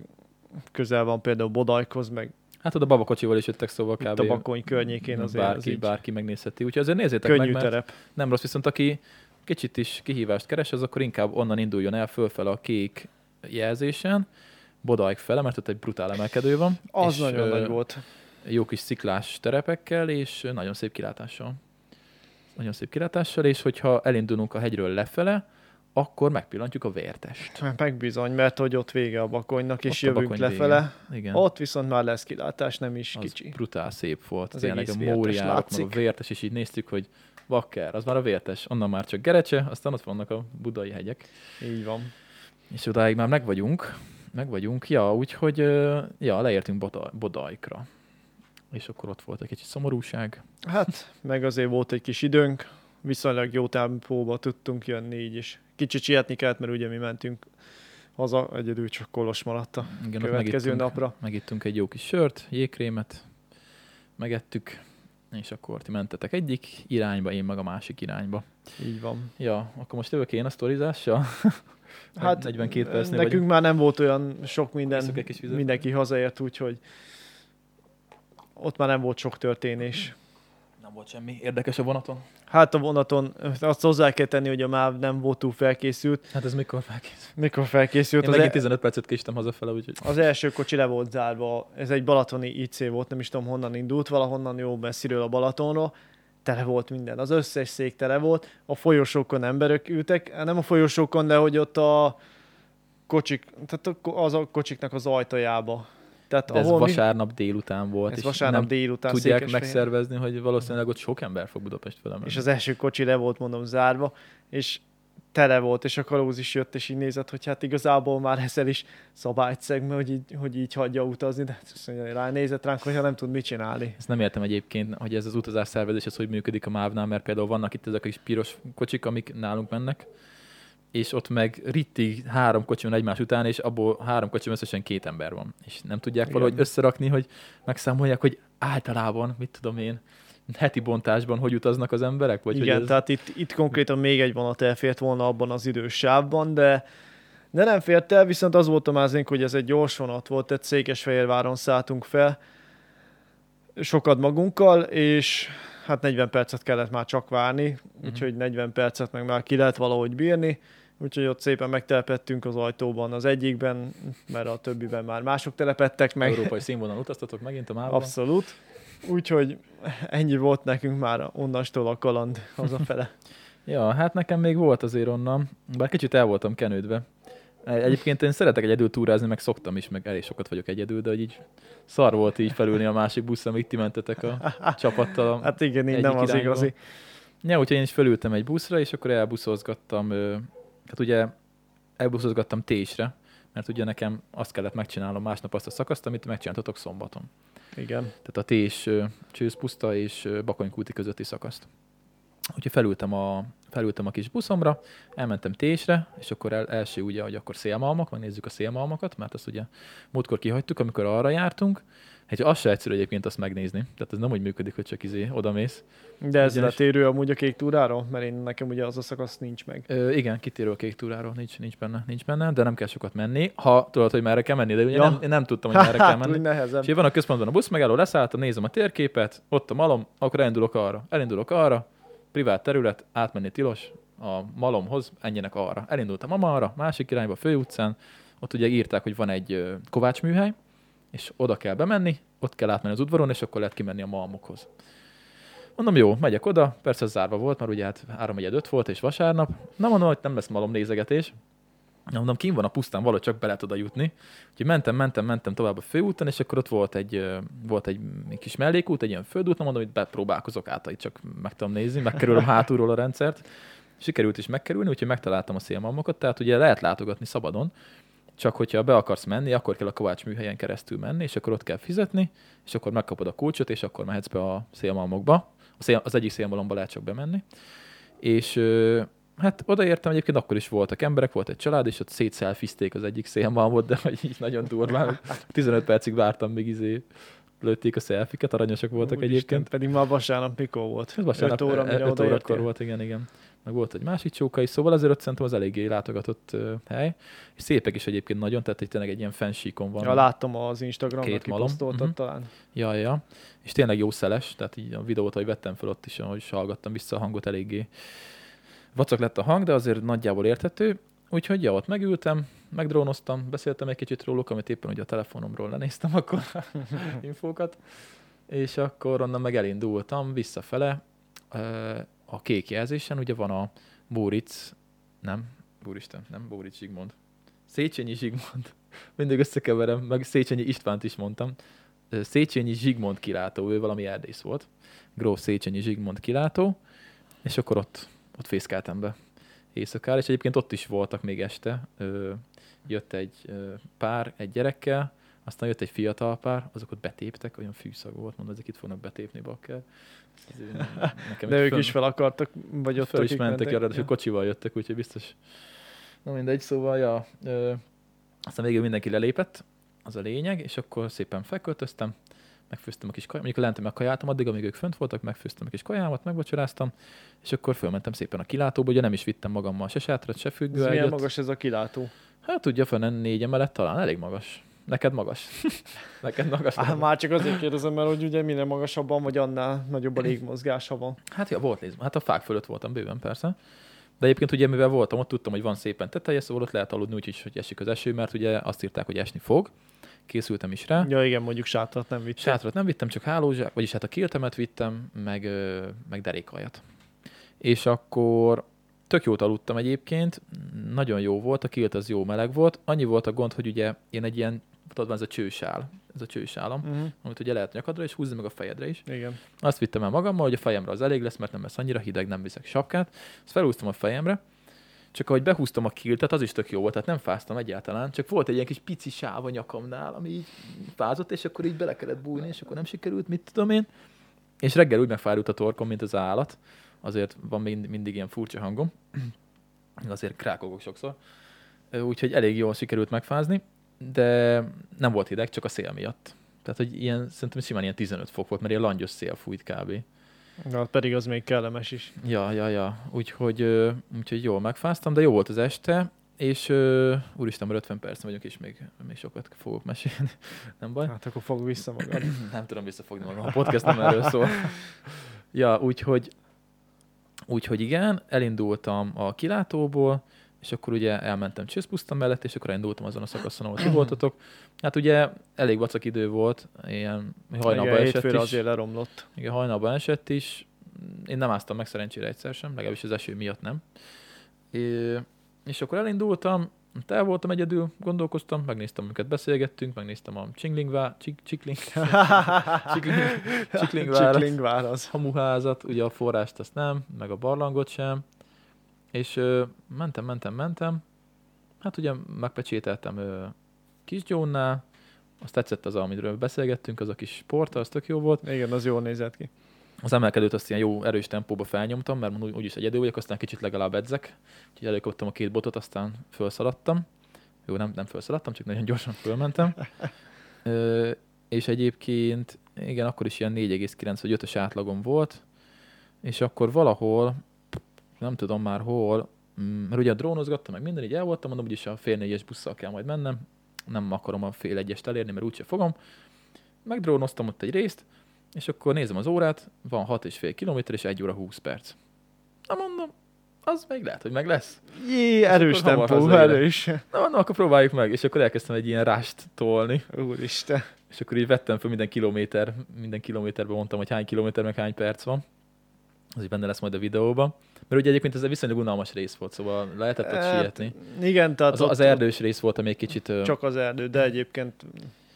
[SPEAKER 2] közel van például Bodajkhoz, meg
[SPEAKER 1] Hát oda babakocsival is jöttek, szóval kb.
[SPEAKER 2] itt a Bakony környékén azért az
[SPEAKER 1] bárki,
[SPEAKER 2] így
[SPEAKER 1] bárki megnézheti. Úgyhogy azért nézzétek
[SPEAKER 2] könnyű
[SPEAKER 1] meg,
[SPEAKER 2] terep.
[SPEAKER 1] nem rossz, viszont aki kicsit is kihívást keres, az akkor inkább onnan induljon el fölfele a kék jelzésen, Bodajk fele, mert ott egy brutál emelkedő van.
[SPEAKER 2] Az
[SPEAKER 1] és,
[SPEAKER 2] nagyon
[SPEAKER 1] ö,
[SPEAKER 2] nagy volt.
[SPEAKER 1] Jó kis sziklás terepekkel, és nagyon szép kilátással. Nagyon szép kilátással, és hogyha elindulunk a hegyről lefele, akkor megpillantjuk a vértest.
[SPEAKER 2] Megbizony, mert hogy ott vége a Bakonynak, és
[SPEAKER 1] Ott
[SPEAKER 2] jövünk lefele.
[SPEAKER 1] vége. Igen.
[SPEAKER 2] Ott viszont már lesz kilátás, nem is
[SPEAKER 1] az
[SPEAKER 2] kicsi.
[SPEAKER 1] brutál szép volt.
[SPEAKER 2] Az
[SPEAKER 1] Tényleg a móriárok, meg a vértes, és így néztük, hogy bakker, az már a vértes, onnan már csak Gerecse, aztán ott vannak a budai hegyek.
[SPEAKER 2] Így van.
[SPEAKER 1] És odáig már meg vagyunk, meg vagyunk, ja, úgyhogy, ja, leértünk Boda- Bodajkra. És akkor ott volt egy kicsit szomorúság.
[SPEAKER 2] Hát, meg azért volt egy kis időnk, viszonylag jó tempóba tudtunk jönni így is. Kicsit sietni kellett, mert ugye mi mentünk haza, egyedül csak Kolos maradt a
[SPEAKER 1] Igen,
[SPEAKER 2] következő
[SPEAKER 1] megittünk,
[SPEAKER 2] napra.
[SPEAKER 1] megittünk egy jó kis sört, jégkrémet, megettük, és akkor ti mentetek egyik irányba, én meg a másik irányba.
[SPEAKER 2] Így van.
[SPEAKER 1] Ja, akkor most jövök én a sztorizással.
[SPEAKER 2] Hát
[SPEAKER 1] 42 percnél
[SPEAKER 2] nekünk
[SPEAKER 1] vagyunk.
[SPEAKER 2] már nem volt olyan sok minden, mindenki hazaért, úgyhogy ott már nem volt sok történés.
[SPEAKER 1] Nem volt semmi érdekes a vonaton.
[SPEAKER 2] Hát a vonaton azt hozzá kell tenni, hogy a MÁV nem volt túl felkészült.
[SPEAKER 1] Hát ez mikor felkészült?
[SPEAKER 2] Mikor felkészült?
[SPEAKER 1] Én
[SPEAKER 2] Az,
[SPEAKER 1] megint
[SPEAKER 2] e-
[SPEAKER 1] 15 percet késtem hazafele, úgyhogy
[SPEAKER 2] az első kocsi le volt zárva. Ez egy balatoni IC volt, nem is tudom honnan indult, valahonnan jó messziről a Balatonról. Tele volt minden, az összes szék tele volt. A folyosókon emberek ültek, Hát nem a folyosókon, de hogy ott a kocsik, tehát az a kocsiknak az ajtajába. Tehát
[SPEAKER 1] De ez
[SPEAKER 2] ahol mi-
[SPEAKER 1] vasárnap délután volt,
[SPEAKER 2] ez
[SPEAKER 1] és
[SPEAKER 2] vasárnap
[SPEAKER 1] nem
[SPEAKER 2] délután
[SPEAKER 1] tudják
[SPEAKER 2] Székesfehérváron.
[SPEAKER 1] megszervezni, hogy valószínűleg ott sok ember fog Budapest menni.
[SPEAKER 2] És az első kocsi le volt, mondom, zárva, és tele volt, és a kalóz is jött, és így nézett, hogy hát igazából már ezzel is szabályt szeg, mert hogy így, hogy így hagyja utazni, de azt mondja, ránézett ránk, hogyha nem tud mit csinálni.
[SPEAKER 1] Ezt nem értem egyébként, hogy ez az utazás szervezés, ez hogy működik a MÁV-nál, mert például vannak itt ezek a kis piros kocsik, amik nálunk mennek, és ott meg rittig három kocsi van egymás után, és abból három kocsi összesen két ember van. És nem tudják
[SPEAKER 2] Igen.
[SPEAKER 1] valahogy összerakni, hogy megszámolják, hogy általában, mit tudom én, heti bontásban hogy utaznak az emberek? Vagy
[SPEAKER 2] Igen,
[SPEAKER 1] hogy ez...
[SPEAKER 2] tehát itt, itt konkrétan még egy vonat elfért volna abban az idős sávban, de de nem fért el, viszont az volt a mázénk, hogy ez egy gyors vonat volt, tehát Székesfehérváron szálltunk fel, sokat magunkkal, és hát 40 percet kellett már csak várni,
[SPEAKER 1] Mhm.
[SPEAKER 2] úgyhogy 40 percet meg már ki lehet valahogy bírni, úgyhogy ott szépen megtelepettünk az ajtóban az egyikben, mert a többiben már mások telepettek meg.
[SPEAKER 1] Európai színvonal utaztatok megint a máv
[SPEAKER 2] Abszolút. Úgyhogy ennyi volt nekünk már onnastól a kaland hazafele.
[SPEAKER 1] Ja, hát nekem még volt azért onnan, bár kicsit el voltam kenődve. Egyébként én szeretek egyedül túrázni, meg szoktam is, meg elég sokat vagyok egyedül, de hogy így szar volt így felülni a másik buszra, amíg ti mentetek a csapattal.
[SPEAKER 2] Hát igen, így nem az
[SPEAKER 1] irányból.
[SPEAKER 2] igazi.
[SPEAKER 1] Ja, úgyhogy én is felültem egy buszra, és akkor elbuszozgattam, hát ugye elbuszozgattam Tésre, mert ugye nekem azt kellett megcsinálnom másnap azt a szakaszt, amit megcsináltatok szombaton.
[SPEAKER 2] Igen.
[SPEAKER 1] Tehát a Tés ö, csőszpuszta és Bakonykúti közötti szakaszt. Úgyhogy felültem a, felültem a kis buszomra, elmentem Tésre, és akkor el, első ugye, hogy akkor szélmalmak, megnézzük a szélmalmakat, mert azt ugye múltkor kihagytuk, amikor arra jártunk. Hát az se egyszerű egyébként azt megnézni. Tehát ez nem úgy működik, hogy csak izé odamész.
[SPEAKER 2] De ez
[SPEAKER 1] Ugyanis-
[SPEAKER 2] letérő amúgy a kék túráról, mert én nekem ugye az a szakasz nincs meg.
[SPEAKER 1] Ö, igen, kitérő a kék túráról, nincs, nincs, benne, nincs benne, de nem kell sokat menni. Ha tudod, hogy merre kell menni, de ugye
[SPEAKER 2] Ja.
[SPEAKER 1] nem, én nem tudtam, hogy merre kell
[SPEAKER 2] Hát,
[SPEAKER 1] menni.
[SPEAKER 2] úgy nehezebb.
[SPEAKER 1] És van a központban a busz megálló, leszálltam, nézem a térképet, ott a malom, akkor elindulok arra. Elindulok arra, privát terület, átmenni tilos, a malomhoz, enjenek arra. Elindultam ama arra, másik irányba, főutcán, ott ugye írták, hogy van egy kovácsműhely, és oda kell bemenni, ott kell átmenni az udvaron, és akkor lehet kimenni a malmokhoz. Mondom, jó, megyek oda, persze ez zárva volt, mert ugye hát 3 5 volt, és vasárnap. Na mondom, hogy nem lesz malom nézegetés. Na, mondom, kim van a pusztán, valahogy csak be lehet oda jutni. Úgyhogy mentem, mentem, mentem tovább a főúton, és akkor ott volt egy, volt egy kis mellékút, egy ilyen földút, na mondom, hogy bepróbálkozok át, hogy csak meg tudom nézni, megkerülöm hátulról a rendszert. Sikerült is megkerülni, úgyhogy megtaláltam a szélmalmokat, tehát ugye lehet látogatni szabadon, csak hogyha be akarsz menni, akkor kell a Kovács műhelyen keresztül menni, és akkor ott kell fizetni, és akkor megkapod a kulcsot, és akkor mehetsz be a szélmalmokba. A szél, az egyik szélmalomba lehet csak bemenni. És hát odaértem, egyébként akkor is voltak emberek, volt egy család, és ott szétszelfizték az egyik szélmalmot, de hogy így nagyon durván. 15 percig vártam, még izé lőtték a szelfiket, aranyosak voltak
[SPEAKER 2] Úristen,
[SPEAKER 1] egyébként.
[SPEAKER 2] Pedig már vasárnap mikor volt?
[SPEAKER 1] Ez vasárnap
[SPEAKER 2] 5 óra, mire
[SPEAKER 1] 5 órakor volt, igen, igen. Meg volt egy másik csóka is, szóval azért ott szerintem az eléggé látogatott uh, hely. És szépek is egyébként nagyon, tehát itt tényleg egy ilyen fensíkon van.
[SPEAKER 2] Ja, láttam az Instagramon,
[SPEAKER 1] Két malom. Mhm.
[SPEAKER 2] talán.
[SPEAKER 1] Ja, ja. És tényleg jó szeles, tehát így a videót, hogy vettem fel ott is, ahogy is hallgattam vissza a hangot, eléggé vacak lett a hang, de azért nagyjából érthető. Úgyhogy ja, ott megültem, megdrónoztam, beszéltem egy kicsit róluk, amit éppen ugye a telefonomról lenéztem akkor infókat, és akkor onnan meg elindultam visszafele. A kék jelzésen. Ugye van a Bóric, nem, úristen, nem Bóric Zsigmond, Széchenyi Zsigmond, mindig összekeverem, meg Széchenyi Istvánt is mondtam, Széchenyi Zsigmond kilátó, ő valami erdész volt, Gróf Széchenyi Zsigmond kilátó, és akkor ott, ott fészkeltem be éjszakára, és egyébként ott is voltak még este, ö, jött egy ö, pár egy gyerekkel, aztán jött egy fiatal pár, azok ott betéptek, olyan fűszag volt, mondom, ezek itt fognak betépni bakker. Nekem
[SPEAKER 2] De ők
[SPEAKER 1] fönn-
[SPEAKER 2] is fel akartak, vagy ott
[SPEAKER 1] föl is mentek,
[SPEAKER 2] mentek.
[SPEAKER 1] arra, és kocsival jöttek, úgyhogy biztos. Na mindegy, szóval, ja, ö, aztán végül mindenki lelépett, az a lényeg, és akkor szépen felköltöztem, megfőztem a kis kaját, mondjuk lentem a kajátom addig, amíg ők fönt voltak, megfőztem a kis kajámat, megvacsoráztam, és akkor fölmentem szépen a kilátóba, ugye nem is vittem magammal se sátrat, se
[SPEAKER 2] Ez
[SPEAKER 1] függőágyat.
[SPEAKER 2] milyen magas ez a kilátó?
[SPEAKER 1] Hát tudja, fönnen négy emelet talán, elég magas. Neked magas. Neked magas.
[SPEAKER 2] Á, már csak azért kérdezem, mert hogy ugye minél magasabban vagy, annál nagyobb a légmozgása van.
[SPEAKER 1] Hát ja, volt léz. Hát a fák fölött voltam bőven persze. De egyébként ugye mivel voltam, ott tudtam, hogy van szépen teteje, szóval ott lehet aludni úgy is, hogy esik az eső, mert ugye azt írták, hogy esni fog. Készültem is rá.
[SPEAKER 2] Ja igen, mondjuk sátrat nem vitt.
[SPEAKER 1] Sátrat nem vittem, csak hálózsák, vagyis hát a kiltemet vittem, meg, meg derékajat. És akkor tök jót aludtam egyébként, nagyon jó volt, a kilt az jó meleg volt. Annyi volt a gond, hogy ugye én egy ilyen, tudod, van ez a csősál, ez a csősálam,
[SPEAKER 2] Uh-huh.
[SPEAKER 1] amit ugye lehet nyakadra és húzni meg a fejedre is.
[SPEAKER 2] Igen.
[SPEAKER 1] Azt vittem el magammal, hogy a fejemre az elég lesz, mert nem lesz annyira hideg, nem viszek sapkát. Azt felhúztam a fejemre, csak ahogy behúztam a kiltet, az is tök jó volt, tehát nem fáztam egyáltalán, csak volt egy ilyen kis pici sáv a nyakamnál, ami így fázott, és akkor így bele kellett bújni, és akkor nem sikerült, mit tudom én. És reggel úgy megfárult a torkom, mint az állat, azért van mind, mindig ilyen furcsa hangom, azért krákogok sokszor, úgyhogy elég jól sikerült megfázni, de nem volt hideg, csak a szél miatt. Tehát, hogy ilyen, szerintem simán ilyen 15 fok volt, mert ilyen langyos szél fújt kb.
[SPEAKER 2] Na, pedig az még kellemes is.
[SPEAKER 1] Ja, ja, ja. Úgyhogy, úgyhogy jól megfáztam, de jó volt az este, és ö, úristen, már 50 perc vagyok, és még, még sokat fogok mesélni. Nem baj.
[SPEAKER 2] Hát akkor fog vissza magad.
[SPEAKER 1] Nem tudom visszafogni magam, a podcast nem erről szól. Ja, úgyhogy, úgyhogy igen, elindultam a kilátóból, és akkor ugye elmentem Csőszpuszta mellett, és akkor elindultam azon a szakaszon, ahol ti voltatok. Hát ugye elég vacak idő volt, ilyen hajnalban
[SPEAKER 2] Igen,
[SPEAKER 1] esett is.
[SPEAKER 2] azért leromlott.
[SPEAKER 1] Igen, hajnalban esett is. Én nem áztam meg szerencsére egyszer sem, legalábbis az eső miatt nem. É, és akkor elindultam, el voltam egyedül, gondolkoztam, megnéztem, amiket beszélgettünk, megnéztem a Csinglingvá, Csik, Csikling, Csikling, Csiklingvárat,
[SPEAKER 2] Csiklingvár az.
[SPEAKER 1] hamuházat, ugye a forrást azt nem, meg a barlangot sem. És ö, mentem, mentem, mentem. Hát ugye megpecsételtem ö, Kisgyónnál, azt tetszett az, amiről beszélgettünk, az a kis sport, az tök jó volt.
[SPEAKER 2] Igen, az jól nézett ki.
[SPEAKER 1] Az emelkedőt azt ilyen jó erős tempóba felnyomtam, mert úgy- úgyis egyedül vagyok, aztán kicsit legalább edzek. Úgyhogy előkaptam a két botot, aztán felszaladtam. Jó, nem, nem felszaladtam, csak nagyon gyorsan fölmentem. Ö, és egyébként, igen, akkor is ilyen 4,9 vagy 5-ös átlagom volt, és akkor valahol, nem tudom már hol, mm, mert ugye drónozgattam, meg minden, így el voltam, mondom, úgyis a fél négyes busszal kell majd mennem, nem akarom a fél egyest elérni, mert úgyse fogom. Megdrónoztam ott egy részt, és akkor nézem az órát, van 6,5 km és 1 óra 20 perc. Na mondom, az még lehet, hogy meg lesz.
[SPEAKER 2] Jé, erős tempó, erős.
[SPEAKER 1] Na mondom, akkor próbáljuk meg. És akkor elkezdtem egy ilyen rást tolni,
[SPEAKER 2] Úristen.
[SPEAKER 1] és akkor így vettem fel minden kilométer, minden kilométerben mondtam, hogy hány kilométer, meg hány perc van. Az így benne lesz majd a videóban. Mert ugye egyébként ez egy viszonylag unalmas rész volt, szóval lehetett ott
[SPEAKER 2] Hát,
[SPEAKER 1] sietni.
[SPEAKER 2] Igen, tehát
[SPEAKER 1] Az, az erdős rész volt, ami egy kicsit...
[SPEAKER 2] Csak az erdő, de egyébként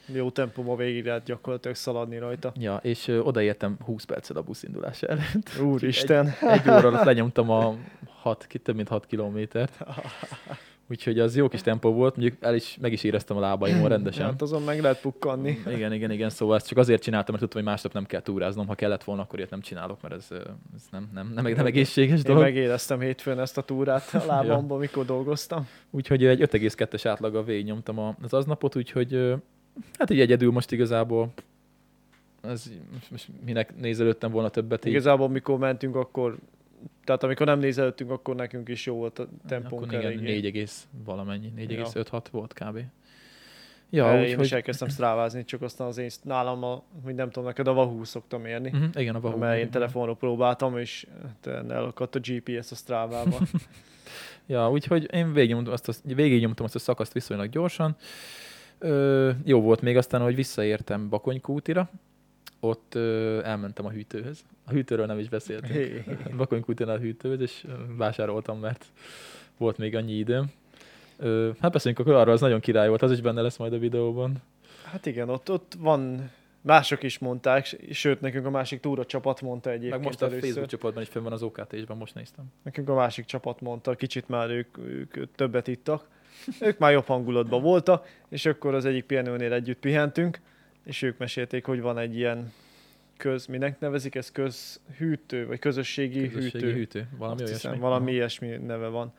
[SPEAKER 2] jó tempóban végig lehet gyakorlatilag szaladni rajta.
[SPEAKER 1] Ja, és ö, odaértem 20 perccel a buszindulása előtt.
[SPEAKER 2] Úristen.
[SPEAKER 1] Egy óra alatt lenyomtam a 6, több mint 6 kilométert. Úgyhogy az jó kis tempó volt, mondjuk el is, meg is éreztem a lábaimon rendesen.
[SPEAKER 2] Hát azon meg lehet pukkanni.
[SPEAKER 1] Igen, igen, igen, szóval ezt csak azért csináltam, mert tudtam, hogy másnap nem kell túráznom. Ha kellett volna, akkor ilyet nem csinálok, mert ez, ez nem, nem, nem, nem egészséges
[SPEAKER 2] Én
[SPEAKER 1] dolog.
[SPEAKER 2] megéreztem hétfőn ezt a túrát a lábamban, mikor dolgoztam.
[SPEAKER 1] Úgyhogy egy 5,2-es átlaggal végignyomtam az aznapot, úgyhogy hát így egyedül most igazából ez most, minek nézelődtem volna többet így.
[SPEAKER 2] Igazából mikor mentünk, akkor tehát amikor nem nézelődtünk, akkor nekünk is jó volt a tempónk
[SPEAKER 1] Akkor igen,
[SPEAKER 2] eléggé.
[SPEAKER 1] 4, egész valamennyi, 4,56 volt kb.
[SPEAKER 2] Ja,
[SPEAKER 1] Ja,
[SPEAKER 2] én is
[SPEAKER 1] úgyhogy...
[SPEAKER 2] elkezdtem sztrávázni, csak aztán az én nálam, a, hogy nem tudom, neked a Wahoo szoktam mérni.
[SPEAKER 1] Uh-huh, igen, a Wahoo.
[SPEAKER 2] mert én telefonról próbáltam, és hát elakadt a GPS a Strava-ba.
[SPEAKER 1] Ja, úgyhogy én végignyomtam azt, a, végignyomtam azt a szakaszt viszonylag gyorsan. Ö, jó volt még aztán, hogy visszaértem Bakonykútira, ott ö, elmentem a hűtőhöz. A hűtőről nem is beszéltünk.
[SPEAKER 2] Hé.
[SPEAKER 1] Bakonykútinál a hűtőhöz, és vásároltam, mert volt még annyi időm. Ö, hát beszéljünk akkor arról, az nagyon király volt, az is benne lesz majd a videóban.
[SPEAKER 2] Hát igen, ott, ott van, mások is mondták, sőt, nekünk a másik túra csapat mondta egyébként
[SPEAKER 1] Meg most a
[SPEAKER 2] először.
[SPEAKER 1] Facebook csoportban is fenn van az OKT-sben, most néztem.
[SPEAKER 2] Nekünk a másik csapat mondta, kicsit már ők, ők többet ittak. Ők már jobb hangulatban voltak, és akkor az egyik pihenőnél együtt pihentünk, és ők mesélték, hogy van egy ilyen köz, minek nevezik ez közhűtő, vagy közösségi,
[SPEAKER 1] Közösségi
[SPEAKER 2] hűtő.
[SPEAKER 1] hűtő. Valami
[SPEAKER 2] Azt hiszem, valami ilyesmi neve van.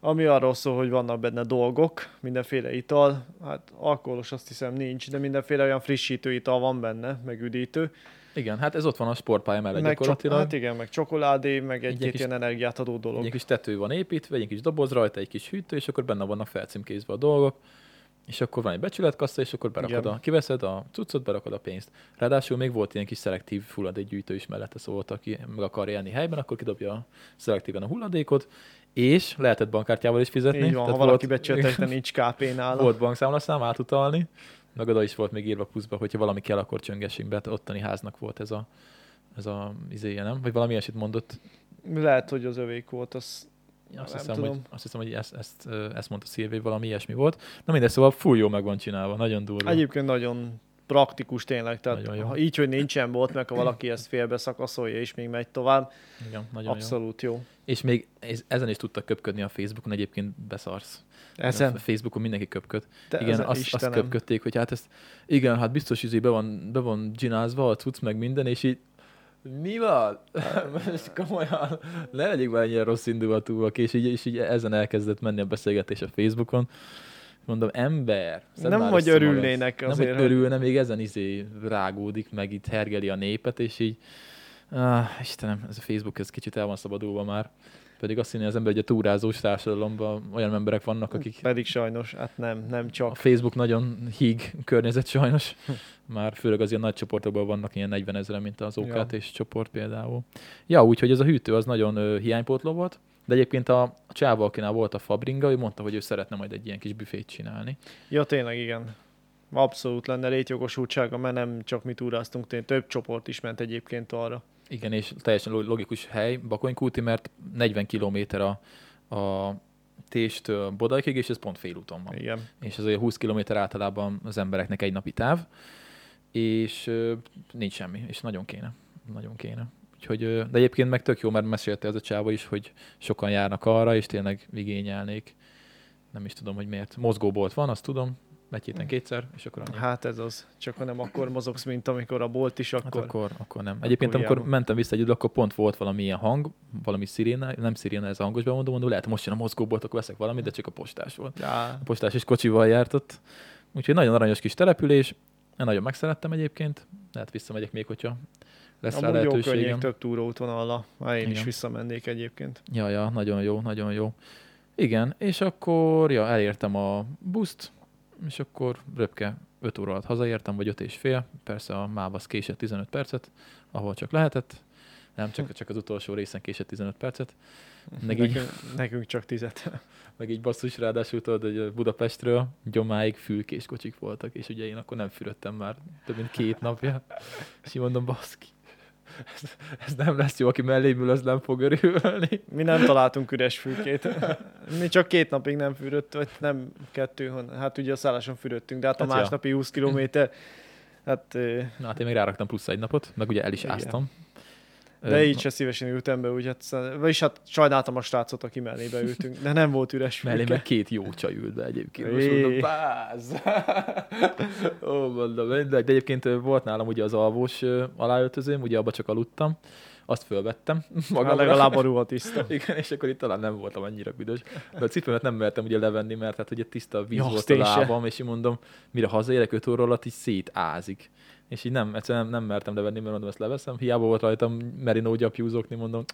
[SPEAKER 2] Ami arról szól, hogy vannak benne dolgok, mindenféle ital, hát alkoholos azt hiszem nincs, de mindenféle olyan frissítő ital van benne, meg üdítő.
[SPEAKER 1] Igen, hát ez ott van a sportpálya mellett
[SPEAKER 2] Meg
[SPEAKER 1] gyakorlatilag.
[SPEAKER 2] hát igen, meg csokoládé, meg
[SPEAKER 1] Egy
[SPEAKER 2] egy-két
[SPEAKER 1] kis-
[SPEAKER 2] ilyen energiát adó dolog.
[SPEAKER 1] Egy kis tető van építve, egy kis doboz rajta, egy kis hűtő, és akkor benne vannak felcímkézve a dolgok, és akkor van egy becsületkassa, és akkor berakod
[SPEAKER 2] Igen.
[SPEAKER 1] a, kiveszed a cuccot, berakod a pénzt. Ráadásul még volt ilyen kis szelektív hulladékgyűjtő is mellette, szóval aki meg akar élni helyben, akkor kidobja szelektíven a hulladékot, és lehetett bankkártyával is fizetni.
[SPEAKER 2] Így van, ha
[SPEAKER 1] Tehát
[SPEAKER 2] valaki
[SPEAKER 1] volt-
[SPEAKER 2] becsületek, de nincs KP nála.
[SPEAKER 1] Volt bankszámlaszám átutalni, meg oda is volt még írva pluszba, hogyha valami kell, akkor csöngessünk be. Ottani háznak volt ez a, ez a izéje, nem? Vagy valami ilyesmit mondott.
[SPEAKER 2] Lehet, hogy az övék volt, az
[SPEAKER 1] Azt
[SPEAKER 2] Nem
[SPEAKER 1] hiszem,
[SPEAKER 2] tudom.
[SPEAKER 1] hogy, azt hiszem, hogy ezt, ezt, ezt mondta Szilvé, valami ilyesmi volt. Na mindegy, szóval full jó meg van csinálva, nagyon durva.
[SPEAKER 2] egyébként nagyon praktikus tényleg, tehát
[SPEAKER 1] Nagyon jó.
[SPEAKER 2] ha így, hogy nincsen bot, meg ha valaki ezt félbe szakaszolja és még megy tovább,
[SPEAKER 1] Igen, nagyon jó.
[SPEAKER 2] abszolút jó.
[SPEAKER 1] És még ez, ezen is tudtak köpködni a Facebookon, egyébként beszarsz. A
[SPEAKER 2] Ezen?
[SPEAKER 1] Facebookon mindenki köpköd.
[SPEAKER 2] Te,
[SPEAKER 1] igen, azt, azt
[SPEAKER 2] Istenem.
[SPEAKER 1] köpködték, hogy hát ezt, igen, hát biztos izé be van, be van csinázva a cucc, meg minden, és így mi van? Most komolyan, ne legyünk már ennyire rossz indulatúak, és így, és így ezen elkezdett menni a beszélgetés a Facebookon. Mondom, ember,
[SPEAKER 2] Nem
[SPEAKER 1] magad.
[SPEAKER 2] örülnének
[SPEAKER 1] Nem,
[SPEAKER 2] azért,
[SPEAKER 1] hogy
[SPEAKER 2] hogy-
[SPEAKER 1] örülne, még ezen izé rágódik, meg itt hergeli a népet, és így, ah, Istenem, ez a Facebook, ez kicsit el van szabadulva már. Pedig azt hinni az ember, hogy a túrázós társadalomban olyan emberek vannak, akik
[SPEAKER 2] Pedig sajnos, hát nem, nem
[SPEAKER 1] a
[SPEAKER 2] csak.
[SPEAKER 1] Facebook nagyon híg környezet sajnos. Már főleg az ilyen nagy csoportokban vannak ilyen 40 ezeren, mint az OKT
[SPEAKER 2] Ja.
[SPEAKER 1] és csoport például. Ja, úgyhogy ez a hűtő az nagyon ö, hiánypótló volt. De egyébként a, a csáva, akinál volt a Fabringa, ő mondta, hogy ő szeretne majd egy ilyen kis büfét csinálni.
[SPEAKER 2] Ja, tényleg igen. Abszolút lenne létjogosultsága, mert nem csak mi túráztunk, tényleg több csoport is ment egyébként arra.
[SPEAKER 1] Igen, és teljesen lo- logikus hely, Bakonykúti, mert 40 km a, a Téstől Bodaikig, és ez pont félúton van.
[SPEAKER 2] Igen.
[SPEAKER 1] és az olyan 20 km általában az embereknek egy napi táv, és ö, nincs semmi, és nagyon kéne. Nagyon kéne. Úgyhogy, ö, de egyébként meg tök jó, mert mesélte az a csáva is, hogy sokan járnak arra, és tényleg igényelnék. Nem is tudom, hogy miért. Mozgóbolt van, azt tudom, egy héten kétszer, és akkor annyi.
[SPEAKER 2] Hát ez az. Csak ha nem akkor mozogsz, mint amikor a bolt is,
[SPEAKER 1] Hát
[SPEAKER 2] akkor...
[SPEAKER 1] akkor, akkor nem. Egyébként, amikor
[SPEAKER 2] hiába.
[SPEAKER 1] mentem vissza egy idő, akkor pont volt valami ilyen hang, valami sziréna, nem sziréna, ez a hangos bemondó, mondom, lehet, most jön a mozgóbolt, akkor veszek valamit, de csak a postás volt.
[SPEAKER 2] Á,
[SPEAKER 1] A postás is kocsival járt ott. Úgyhogy nagyon aranyos kis település. Én nagyon megszerettem egyébként. Lehet visszamegyek még, hogyha lesz rá
[SPEAKER 2] amúgy jó
[SPEAKER 1] lehetőségem.
[SPEAKER 2] könnyék több túróútvonalla. Már én is
[SPEAKER 1] Igen.
[SPEAKER 2] visszamennék egyébként.
[SPEAKER 1] Ja, ja, nagyon jó, nagyon jó. Igen, és akkor ja, elértem a buszt, és akkor röpke 5 óra alatt hazaértem, vagy 5 és fél. Persze a MÁV késett 15 percet, ahol csak lehetett. Nem, csak, csak az utolsó részen késett 15 percet. Meg így,
[SPEAKER 2] Nekünk, nekünk csak tizet.
[SPEAKER 1] meg így basszus, ráadásul tudod, hogy Budapestről gyomáig fülkés kocsik voltak, és ugye én akkor nem fürödtem már több mint két napja. És így mondom, baszki, ez, ez nem lesz jó, aki mellém ül, az nem fog örülni.
[SPEAKER 2] Mi nem találtunk üres fülkét. Mi csak két napig nem fürödt, vagy nem kettő, hát ugye a szálláson fürödtünk, de hát a
[SPEAKER 1] Hát ja.
[SPEAKER 2] másnapi 20 kilométer, hát
[SPEAKER 1] Na hát én még ráraktam plusz egy napot, meg ugye el is
[SPEAKER 2] Igen.
[SPEAKER 1] áztam.
[SPEAKER 2] De így se szívesen ültem be, úgy hát, vagyis hát sajnáltam a srácot, aki mellébe ültünk, de nem volt üres
[SPEAKER 1] Mellé meg két jó csaj ült be egyébként. Most mondom, báz! Ó, mondom, mindegy. De egyébként volt nálam ugye az alvós aláöltözőm, ugye abba csak aludtam. Azt fölvettem
[SPEAKER 2] Hát
[SPEAKER 1] magamra.
[SPEAKER 2] legalább a ruha tiszta.
[SPEAKER 1] Igen, és akkor itt talán nem voltam annyira büdös. De a cipőmet nem mertem ugye levenni, mert hát ugye tiszta víz
[SPEAKER 2] Ja,
[SPEAKER 1] volt a
[SPEAKER 2] én se.
[SPEAKER 1] lábam, és így mondom, mire hazaérek 5 óra alatt, így szétázik. És így nem, egyszerűen nem, nem mertem levenni, mert mondom, ezt leveszem. Hiába volt rajtam merino gyapjúzokni, mondom,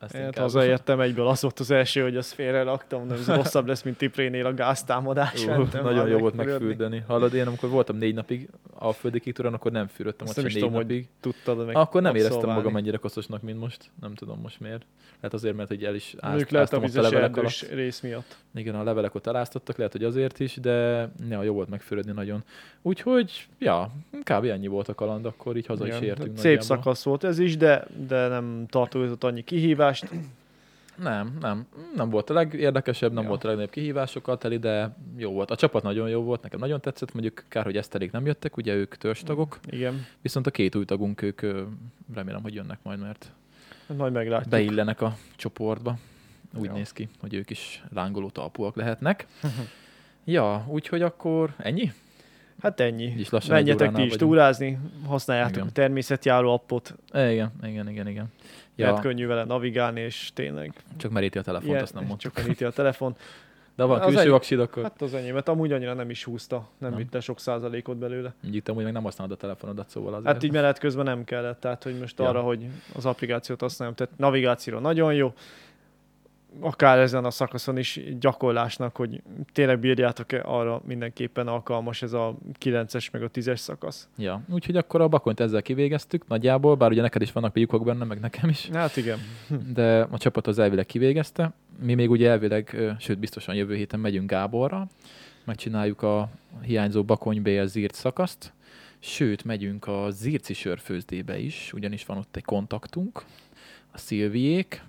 [SPEAKER 1] ezt
[SPEAKER 2] Én hát hazaértem egyből, az volt az első, hogy azt félre raktam, nem, ez rosszabb lesz, mint Tiprénél a gáztámadás. Mentem
[SPEAKER 1] nagyon jó volt megfürdeni. Hallod, én amikor voltam négy napig a földi kitúrán, akkor nem fürödtem, ott sem
[SPEAKER 2] is
[SPEAKER 1] négy
[SPEAKER 2] tudom,
[SPEAKER 1] napig.
[SPEAKER 2] Tudtad meg
[SPEAKER 1] Akkor nem éreztem magam ennyire koszosnak, mint most. Nem tudom most miért. Lehet azért, mert hogy el is ázt,
[SPEAKER 2] lehet a
[SPEAKER 1] a levelek alatt.
[SPEAKER 2] rész miatt.
[SPEAKER 1] Igen, a levelek ott eláztattak, lehet, hogy azért is, de ja, jó volt megfürödni nagyon. Úgyhogy, ja, kb. ennyi volt a kaland, akkor így haza is
[SPEAKER 2] Igen.
[SPEAKER 1] értünk.
[SPEAKER 2] Szép
[SPEAKER 1] nagyjából.
[SPEAKER 2] szakasz volt ez is, de, de nem tartozott annyi kihívást.
[SPEAKER 1] Nem, nem. Nem volt a legérdekesebb, nem
[SPEAKER 2] Ja.
[SPEAKER 1] volt a legnagyobb kihívásokkal teli, de jó volt. A csapat nagyon jó volt, nekem nagyon tetszett, mondjuk kár, hogy eszterék nem jöttek, ugye ők törstagok,
[SPEAKER 2] Igen,
[SPEAKER 1] viszont a két új tagunk, ők remélem, hogy jönnek majd, mert
[SPEAKER 2] majd meglátjuk.
[SPEAKER 1] beillenek a csoportba. Úgy
[SPEAKER 2] Ja.
[SPEAKER 1] néz ki, hogy ők is lángoló talpúak lehetnek. ja, úgyhogy akkor ennyi?
[SPEAKER 2] Hát ennyi.
[SPEAKER 1] Így lassan
[SPEAKER 2] Menjetek ti is túrázni, használjátok
[SPEAKER 1] Igen.
[SPEAKER 2] a természetjáró appot,
[SPEAKER 1] igen, igen, igen, igen.
[SPEAKER 2] ja. lehet könnyű vele navigálni, és tényleg
[SPEAKER 1] csak meríti a telefont,
[SPEAKER 2] ilyen,
[SPEAKER 1] azt nem mondtuk.
[SPEAKER 2] csak említi a telefon.
[SPEAKER 1] De van külső
[SPEAKER 2] egy-
[SPEAKER 1] aksid, akkor
[SPEAKER 2] Hát az enyémet amúgy annyira nem is húzta, nem,
[SPEAKER 1] Nem.
[SPEAKER 2] vitte sok százalékot belőle.
[SPEAKER 1] így amúgy meg nem használod a telefonodat, szóval azért.
[SPEAKER 2] Hát így menet közben nem kellett, tehát hogy most
[SPEAKER 1] ja.
[SPEAKER 2] arra, hogy az applikációt használjam, tehát navigációra nagyon jó, akár ezen a szakaszon is gyakorlásnak, hogy tényleg bírjátok-e, arra mindenképpen alkalmas ez a 9-es meg a 10-es szakasz.
[SPEAKER 1] Ja, úgyhogy akkor a bakonyt ezzel kivégeztük nagyjából, bár ugye neked is vannak lyukok benne, meg nekem is,
[SPEAKER 2] Hát igen.
[SPEAKER 1] de a csapat az elvileg kivégezte. Mi még ugye elvileg, sőt biztosan jövő héten megyünk Gáborra, megcsináljuk a hiányzó bakonybél zírt szakaszt, sőt megyünk a zírci sörfőzdébe is, ugyanis van ott egy kontaktunk, a Szilviék,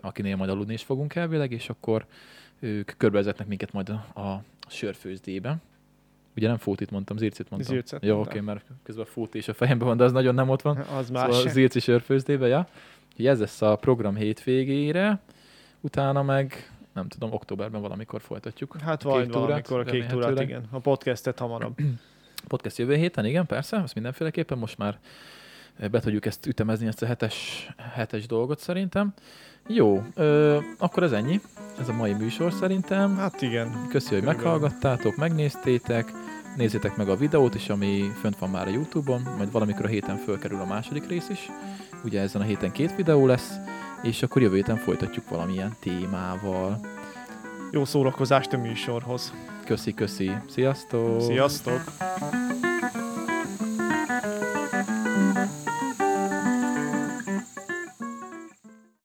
[SPEAKER 1] akinél majd aludni is fogunk elvileg, és akkor ők körbevezetnek minket majd a, a sörfőzdébe. Ugye nem Fótit mondtam, Zircit mondtam.
[SPEAKER 2] Zircet
[SPEAKER 1] Jó, oké, mert közben Fót és a fejemben van, de az nagyon nem ott van.
[SPEAKER 2] Az
[SPEAKER 1] Más.
[SPEAKER 2] más.
[SPEAKER 1] Szóval Zirci sörfőzdébe, ja. Úgyhogy ez lesz a program hétvégére, utána meg nem tudom, októberben valamikor folytatjuk.
[SPEAKER 2] Hát
[SPEAKER 1] a
[SPEAKER 2] valamikor a kék túrát, igen. A podcastet hamarabb.
[SPEAKER 1] Podcast jövő héten, igen, persze, azt mindenféleképpen most már be tudjuk ezt ütemezni, ezt a hetes, hetes dolgot szerintem. Jó, ö, akkor ez ennyi. Ez a mai műsor szerintem.
[SPEAKER 2] Hát igen.
[SPEAKER 1] Köszi, hogy
[SPEAKER 2] Körülbelül.
[SPEAKER 1] meghallgattátok, megnéztétek. Nézzétek meg a videót is, ami fönt van már a Youtube-on, majd valamikor a héten fölkerül a második rész is. Ugye ezen a héten két videó lesz, és akkor jövő héten folytatjuk valamilyen témával.
[SPEAKER 2] Jó szórakozást a műsorhoz.
[SPEAKER 1] Köszi, köszi. Sziasztok!
[SPEAKER 2] Sziasztok!